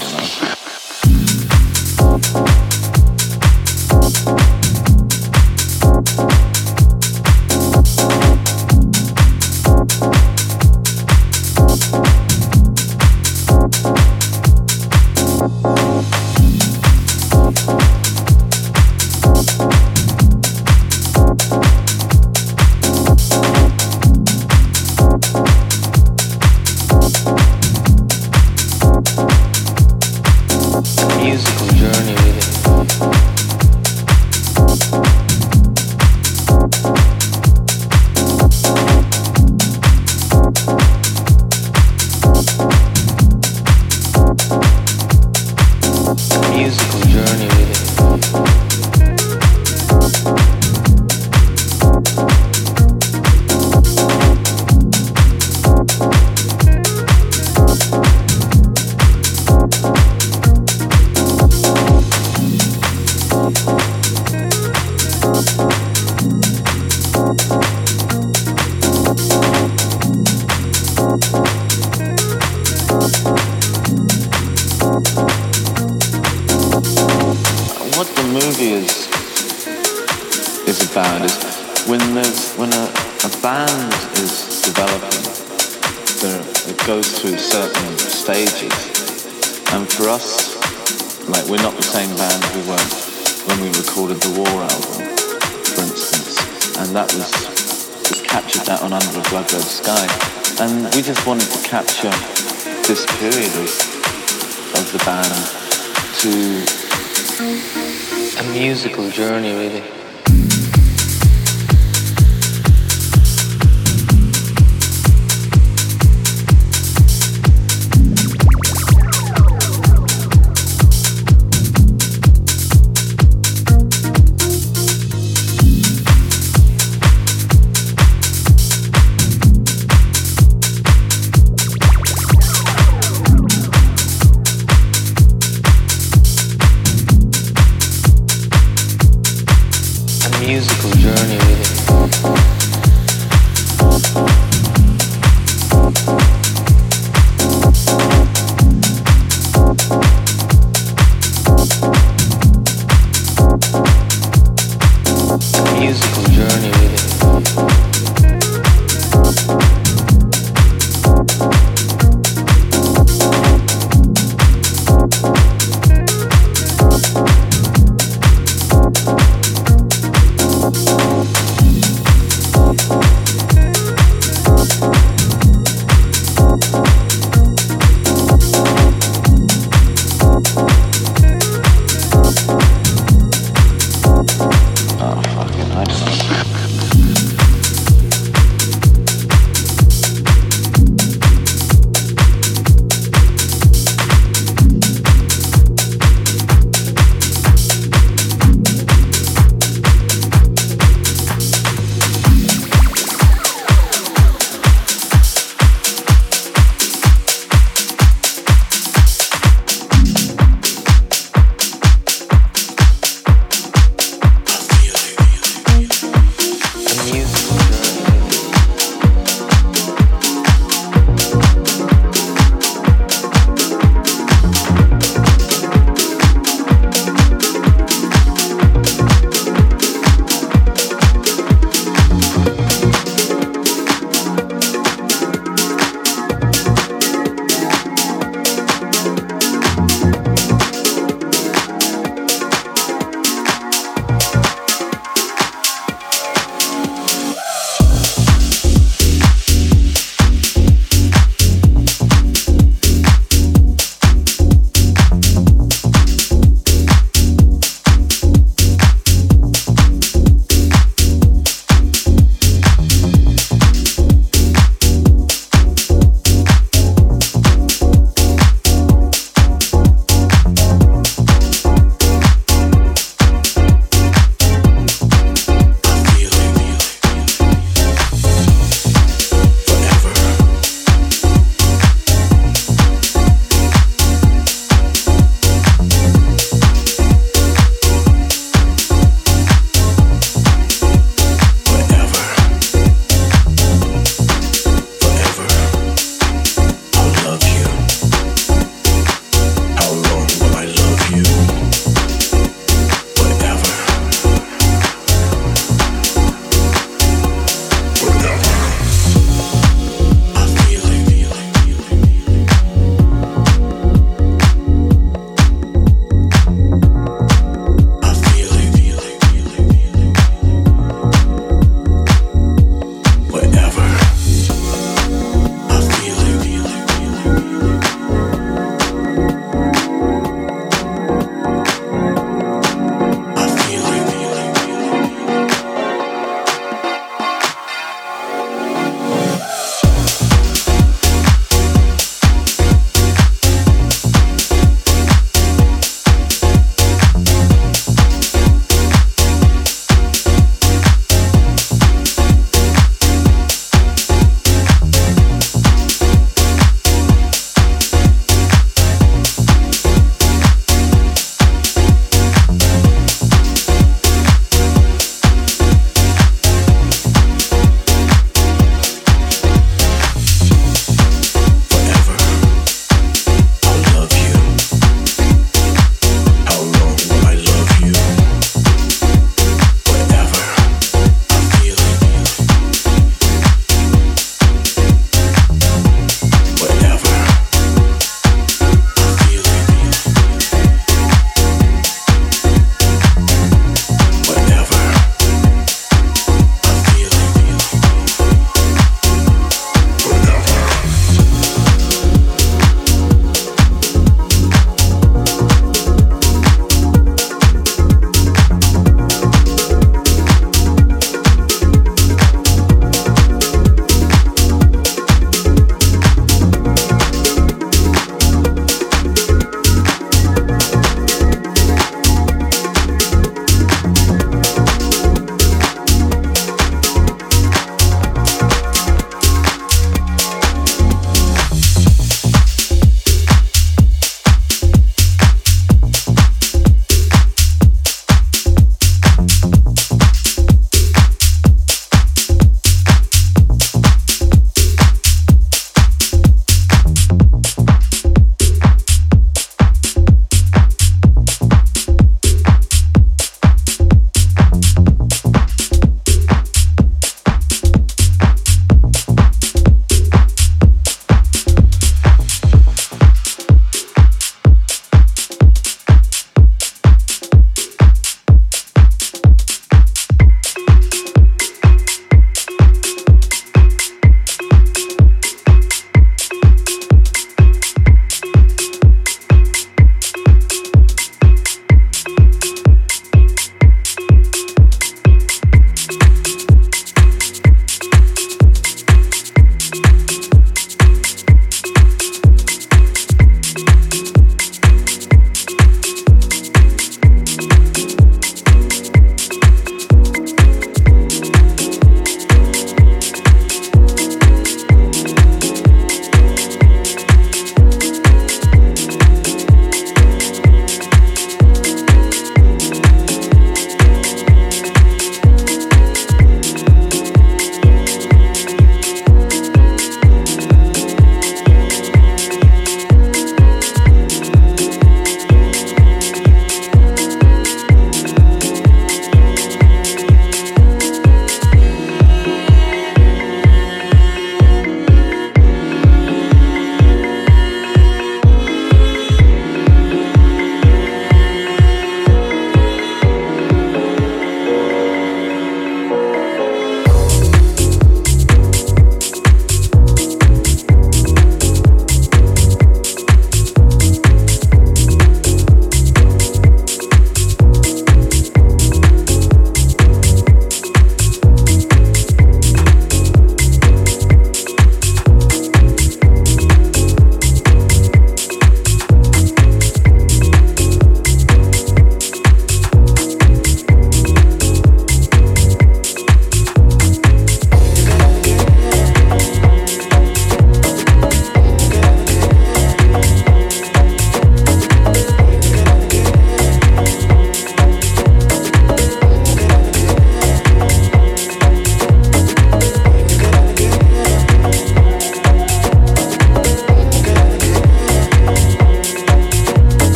fucking, I don't know.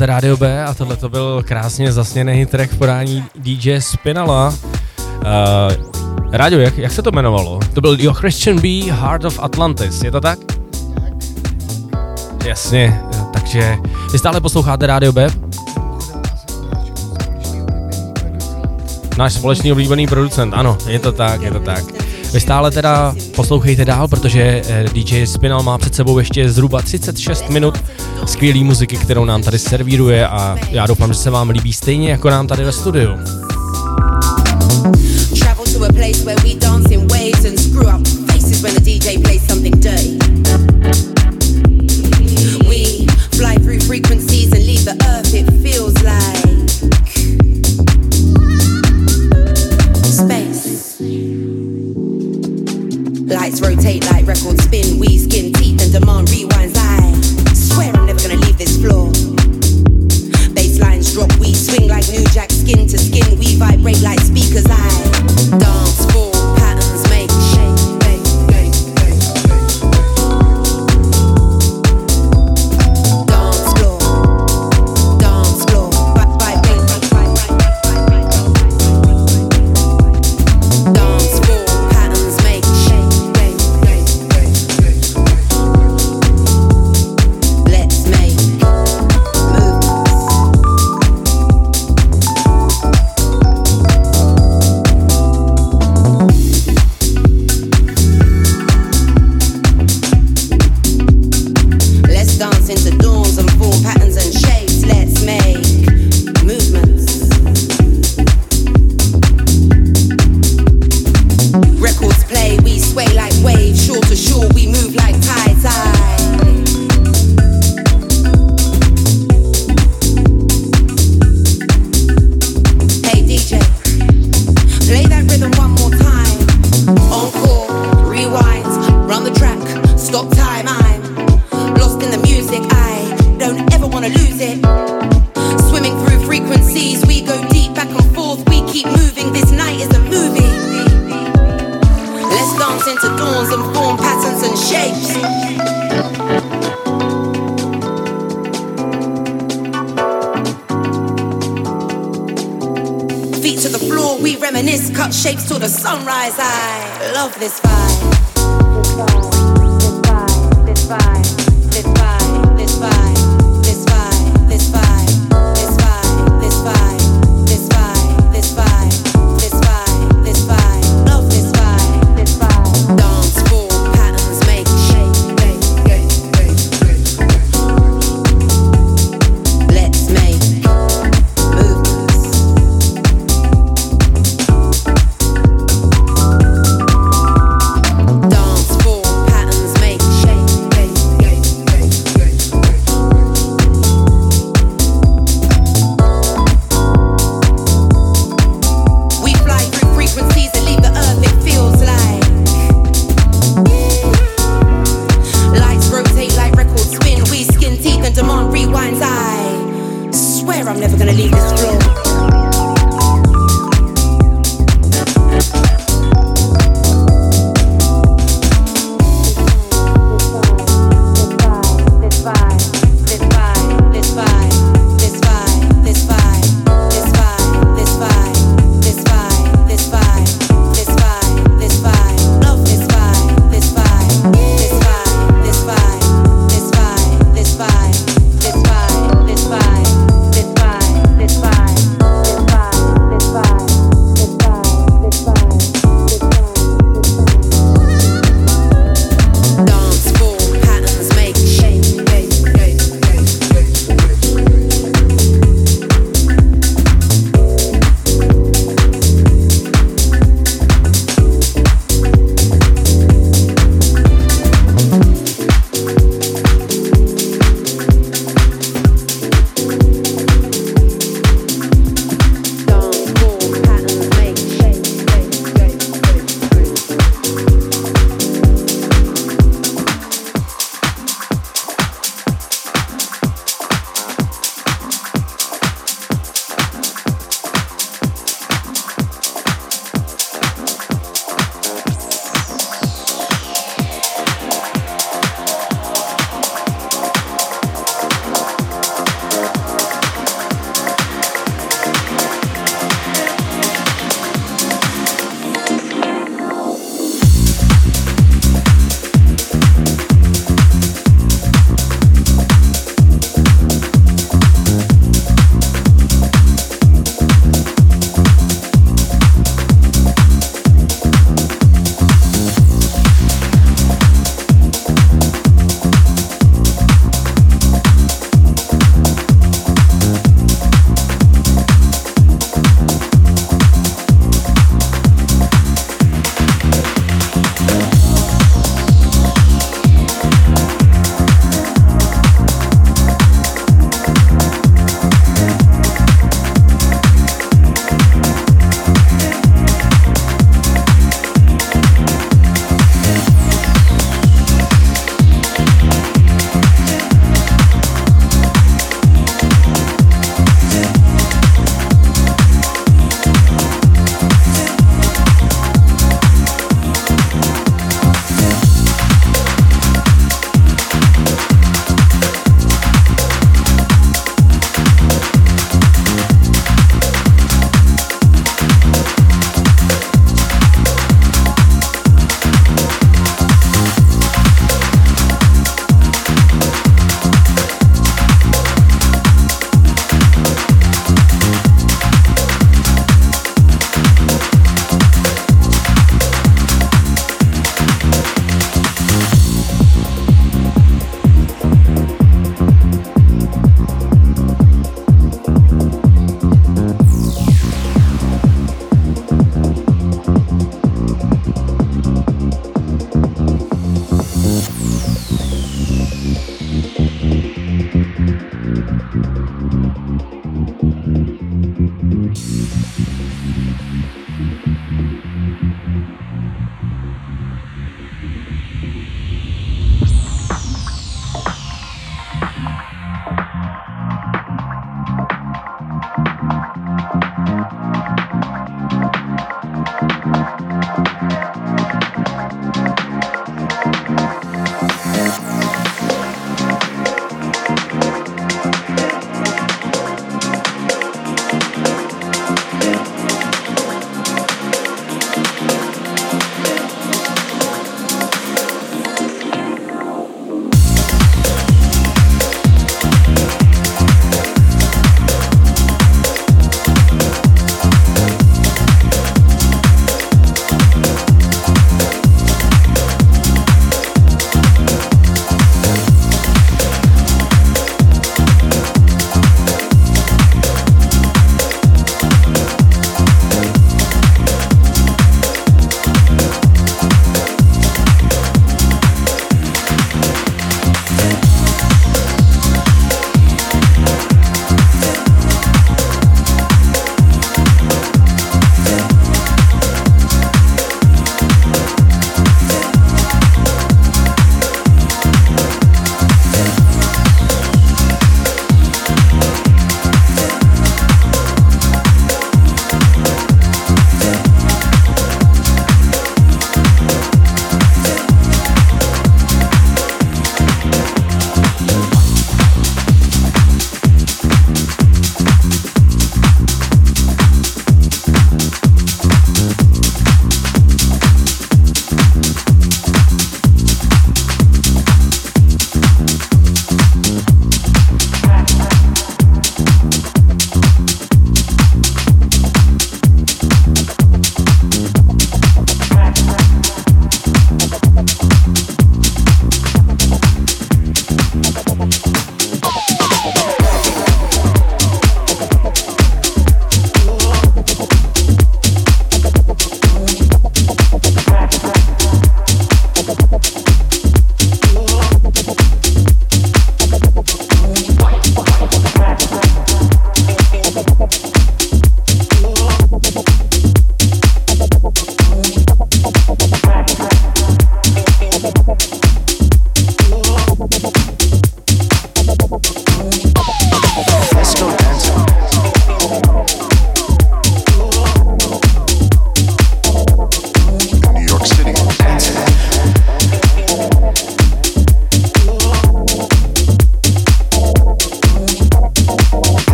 Posloucháte Radio B a tohle to byl krásně zasněný track v podání DJ Spinala. Eh, uh, Radio, jak, jak se to jmenovalo? To byl Your Christian B. Heart of Atlantis, je to tak? Jasně, takže vy stále posloucháte Radio B? Náš společný oblíbený producent, ano, je to tak, je to tak. Vy stále teda poslouchejte dál, protože eh, DJ Spinal má před sebou ještě zhruba 36 minut skvělý muziky, kterou nám tady servíruje a já doufám, že se vám líbí stejně jako nám tady ve studiu. Travel to a place where we don't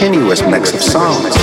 continuous mix of songs.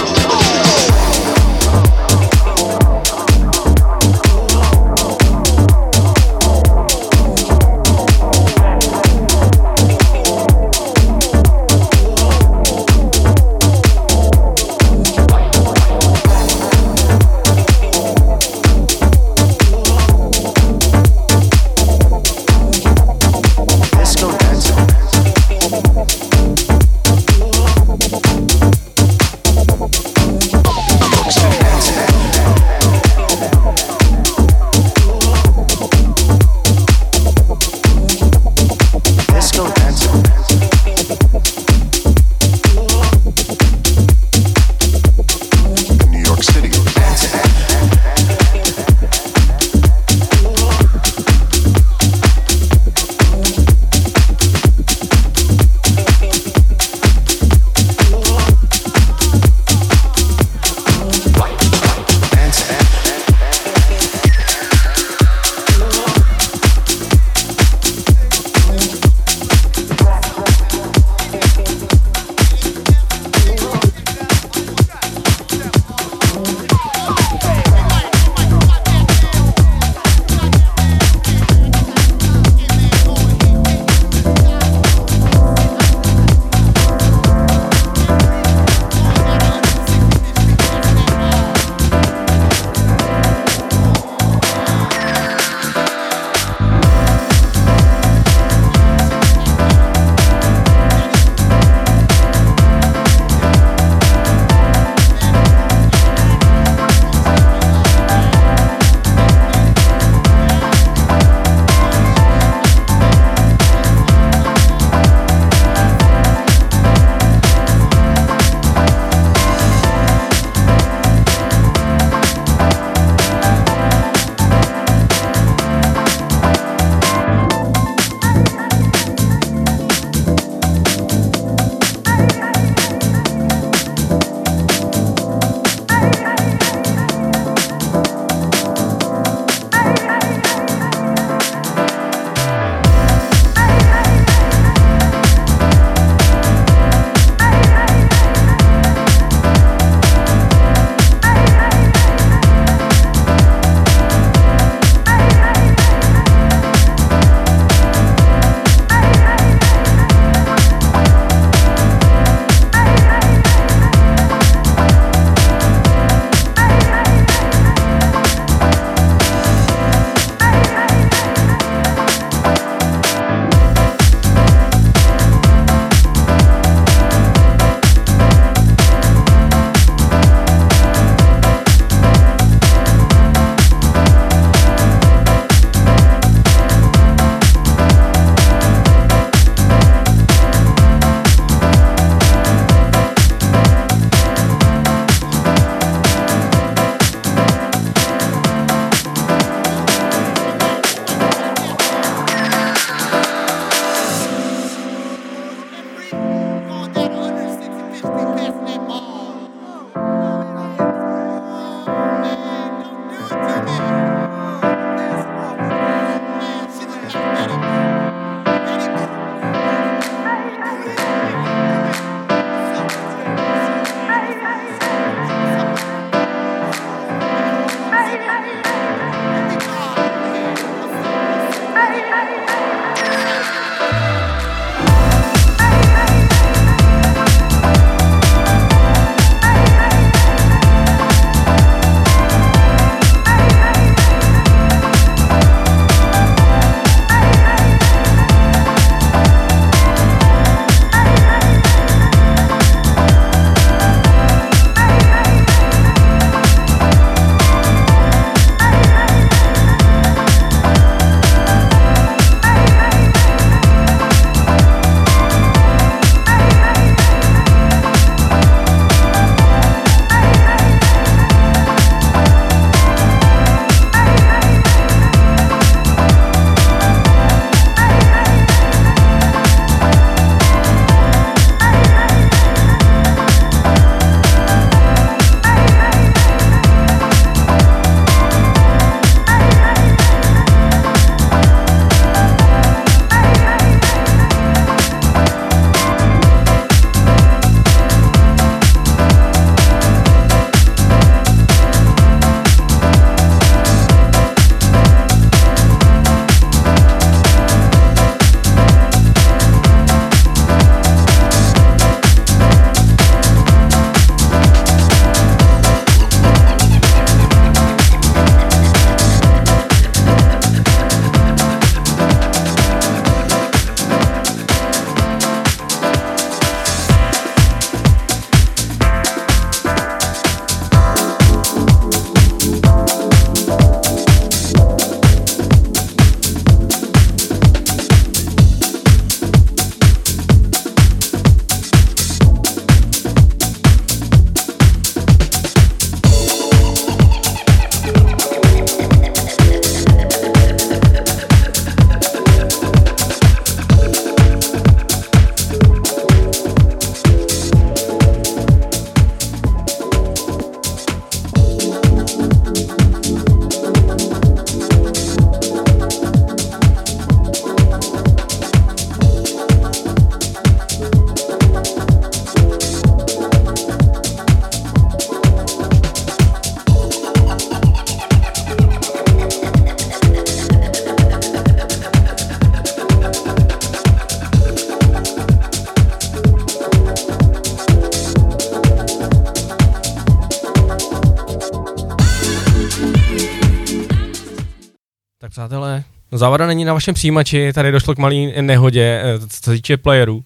Závada není na vašem přijímači, tady došlo k malé nehodě, eh, co se týče playerů. Uh,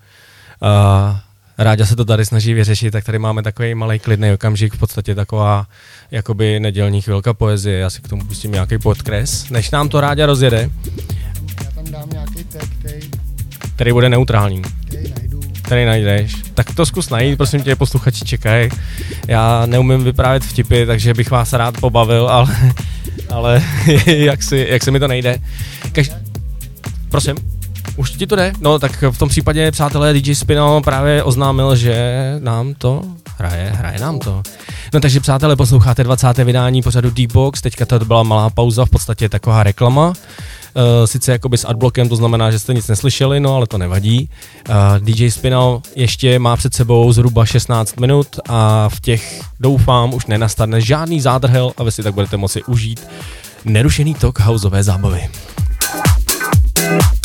Ráďa se to tady snaží vyřešit, tak tady máme takový malý klidný okamžik, v podstatě taková jakoby nedělní chvilka poezie. Já si k tomu pustím nějaký podkres, než nám to Ráďa rozjede, Já tam dám nějaký tag, který, který bude neutrální. který najdu. Který najdeš. Tak to zkus najít, prosím tě, posluchači čekají. Já neumím vyprávět vtipy, takže bych vás rád pobavil, ale, ale [LAUGHS] jak, si, jak se mi to nejde. Kaž... Prosím. Už ti to jde? No tak v tom případě, přátelé, DJ Spino právě oznámil, že nám to hraje, hraje nám to. No takže přátelé, posloucháte 20. vydání pořadu D-Box, teďka to byla malá pauza, v podstatě taková reklama. Uh, sice jakoby s adblockem, to znamená, že jste nic neslyšeli, no ale to nevadí. Uh, DJ Spinal ještě má před sebou zhruba 16 minut a v těch doufám už nenastane žádný zádrhel a vy si tak budete moci užít nerušený tok houseové zábavy. you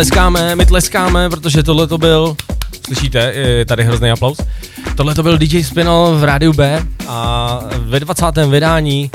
tleskáme, my tleskáme, protože tohle to byl, slyšíte, je tady hrozný aplaus. Tohle to byl DJ Spinal v rádiu B a ve 20. vydání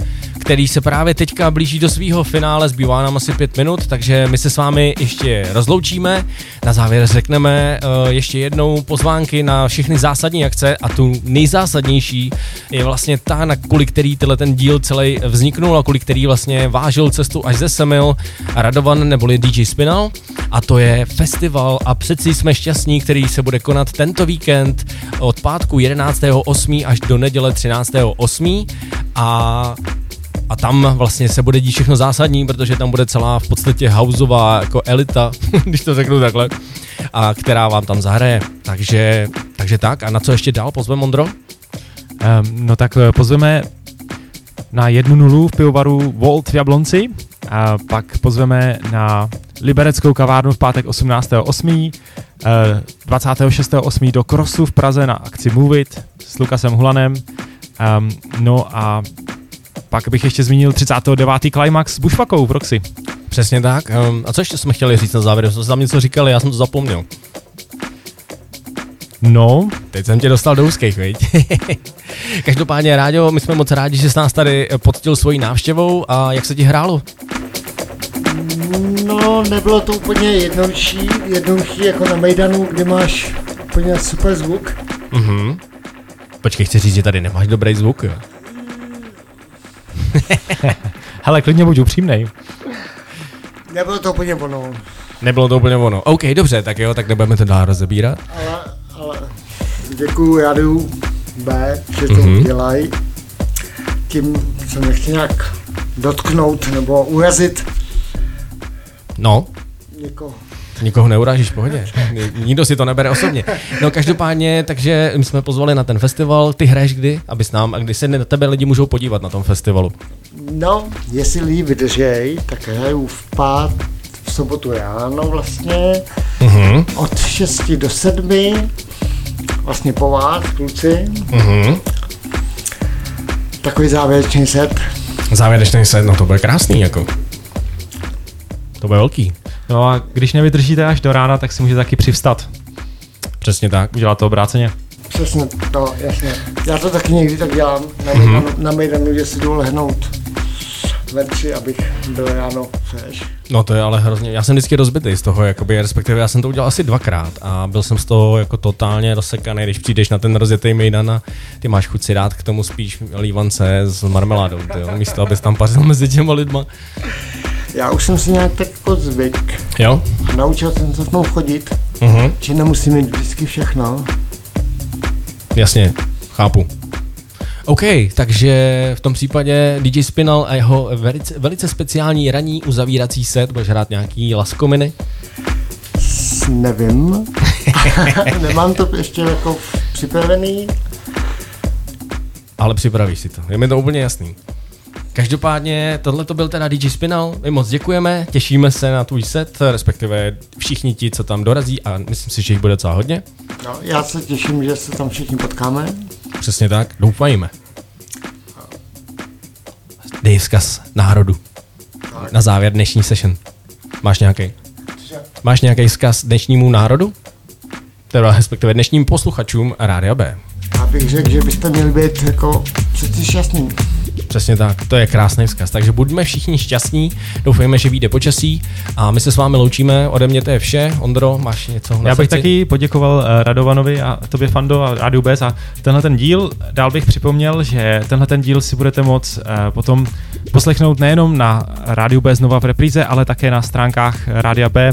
který se právě teďka blíží do svého finále, zbývá nám asi pět minut, takže my se s vámi ještě rozloučíme. Na závěr řekneme uh, ještě jednou pozvánky na všechny zásadní akce a tu nejzásadnější je vlastně ta, na kvůli který tenhle ten díl celý vzniknul a kvůli který vlastně vážil cestu až ze Semil a Radovan neboli DJ Spinal a to je festival a přeci jsme šťastní, který se bude konat tento víkend od pátku 11.8. až do neděle 13.8. a a tam vlastně se bude dít všechno zásadní, protože tam bude celá v podstatě houseová jako elita, [LAUGHS] když to řeknu takhle, a která vám tam zahraje. Takže, takže tak, a na co ještě dál pozveme Mondro? Um, no tak eh, pozveme na jednu nulu v pivovaru Volt v Jablonci a pak pozveme na Libereckou kavárnu v pátek 18.8. 26.8. do Krosu v Praze na akci Move It s Lukasem Hulanem. Um, no a pak bych ještě zmínil 39. Climax s Bushwakou v Roxy. Přesně tak. Um, a co ještě jsme chtěli říct na závěr? Jsme tam něco říkali, já jsem to zapomněl. No. Teď jsem tě dostal do úzkých, viď? [LAUGHS] Každopádně, Ráďo, my jsme moc rádi, že jsi nás tady poctil svojí návštěvou a jak se ti hrálo? No, nebylo to úplně jednodušší, jednoduchý jako na Mejdanu, kde máš úplně super zvuk. Mhm. Počkej, chci říct, že tady nemáš dobrý zvuk, jo? [LAUGHS] Hele, klidně buď upřímnej. Nebylo to úplně ono, Nebylo to úplně ono. OK, dobře, tak jo, tak nebudeme to dál rozebírat. ale, ale děkuju Radu B, že to Mhm. mm-hmm. dělají. Tím se nechci nějak dotknout nebo urazit No, někoho. Nikoho neurážíš, pohodě. Ni- [LAUGHS] Nikdo si to nebere osobně. No každopádně, takže my jsme pozvali na ten festival. Ty hraješ kdy? Abys nám, a kdy se na tebe lidi můžou podívat na tom festivalu? No, jestli lidi vydržej, tak hraju v pát, v sobotu ráno vlastně, Mhm. od 6 do 7, vlastně po vás, kluci. Mhm. Takový závěrečný set. Závěrečný set, no to bude krásný, jako. To bude velký. No a když nevydržíte až do rána, tak si můžete taky přivstat. Přesně tak. Udělat to obráceně. Přesně, no, jasně. Já to taky někdy tak dělám, na Mhm. Mejdanu, na Mejdanu že si jdu lehnout ve tři, abych byl ráno fresh. No to je ale hrozně, já jsem vždycky rozbitý z toho, jakoby, respektive já jsem to udělal asi dvakrát a byl jsem z toho jako totálně rozsekaný, když přijdeš na ten rozjetý mejdan a ty máš chuť si dát k tomu spíš lívance s marmeládou, ty jo, místo abys tam pařil mezi těma lidma. Já už jsem si nějak tak jako zvyk. Jo? A naučil jsem se v tom chodit, Mhm. že nemusím mít vždycky všechno. Jasně, chápu. OK, takže v tom případě DJ Spinal a jeho velice, velice speciální ranní uzavírací set, budeš hrát nějaký laskominy? S- Nevím. [LAUGHS] Nemám to ještě jako připravený. Ale připravíš si to, je mi to úplně jasný. Každopádně, tohle to byl teda DJ Spinal, my moc děkujeme, těšíme se na tvůj set, respektive všichni ti, co tam dorazí a myslím si, že jich bude docela hodně. No, já se těším, že se tam všichni potkáme. Přesně tak, doufajme. Dej vzkaz národu. Na závěr dnešní session. Máš nějaký? Máš nějaký vzkaz dnešnímu národu? Teda respektive dnešním posluchačům Rádia B. Já bych řekl, že byste měli být jako přeci šťastný. Přesně tak, to je krásný vzkaz. Takže buďme všichni šťastní, doufejme, že vyjde počasí a my se s vámi loučíme. Ode mě to je vše. Ondro, máš něco na Já bych srdci? taky poděkoval eh, Radovanovi a tobě Fando a Rádiu Bez a tenhle ten díl, dál bych připomněl, že tenhle ten díl si budete moc eh, potom poslechnout nejenom na Rádiu B znova v repríze, ale také na stránkách Rádia B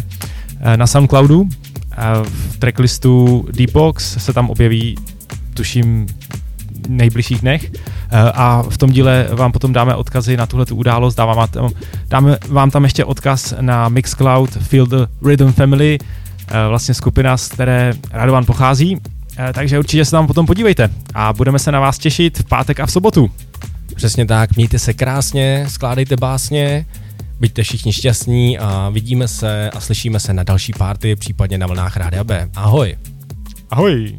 eh, na Soundcloudu. V tracklistu Deepbox se tam objeví, tuším, nejbližších dnech. Eh, A v tom díle vám potom dáme odkazy na tuhle událost, dáme, vám tam- dáme vám tam ještě odkaz na Mixcloud Feel the Rhythm Family, eh, vlastně skupina, z které Radovan pochází. Eh, Takže určitě se tam potom podívejte a budeme se na vás těšit v pátek a v sobotu. Přesně tak, mějte se krásně, skládejte básně, buďte všichni šťastní a vidíme se a slyšíme se na další party, případně na vlnách Rádia B. Ahoj! Ahoj!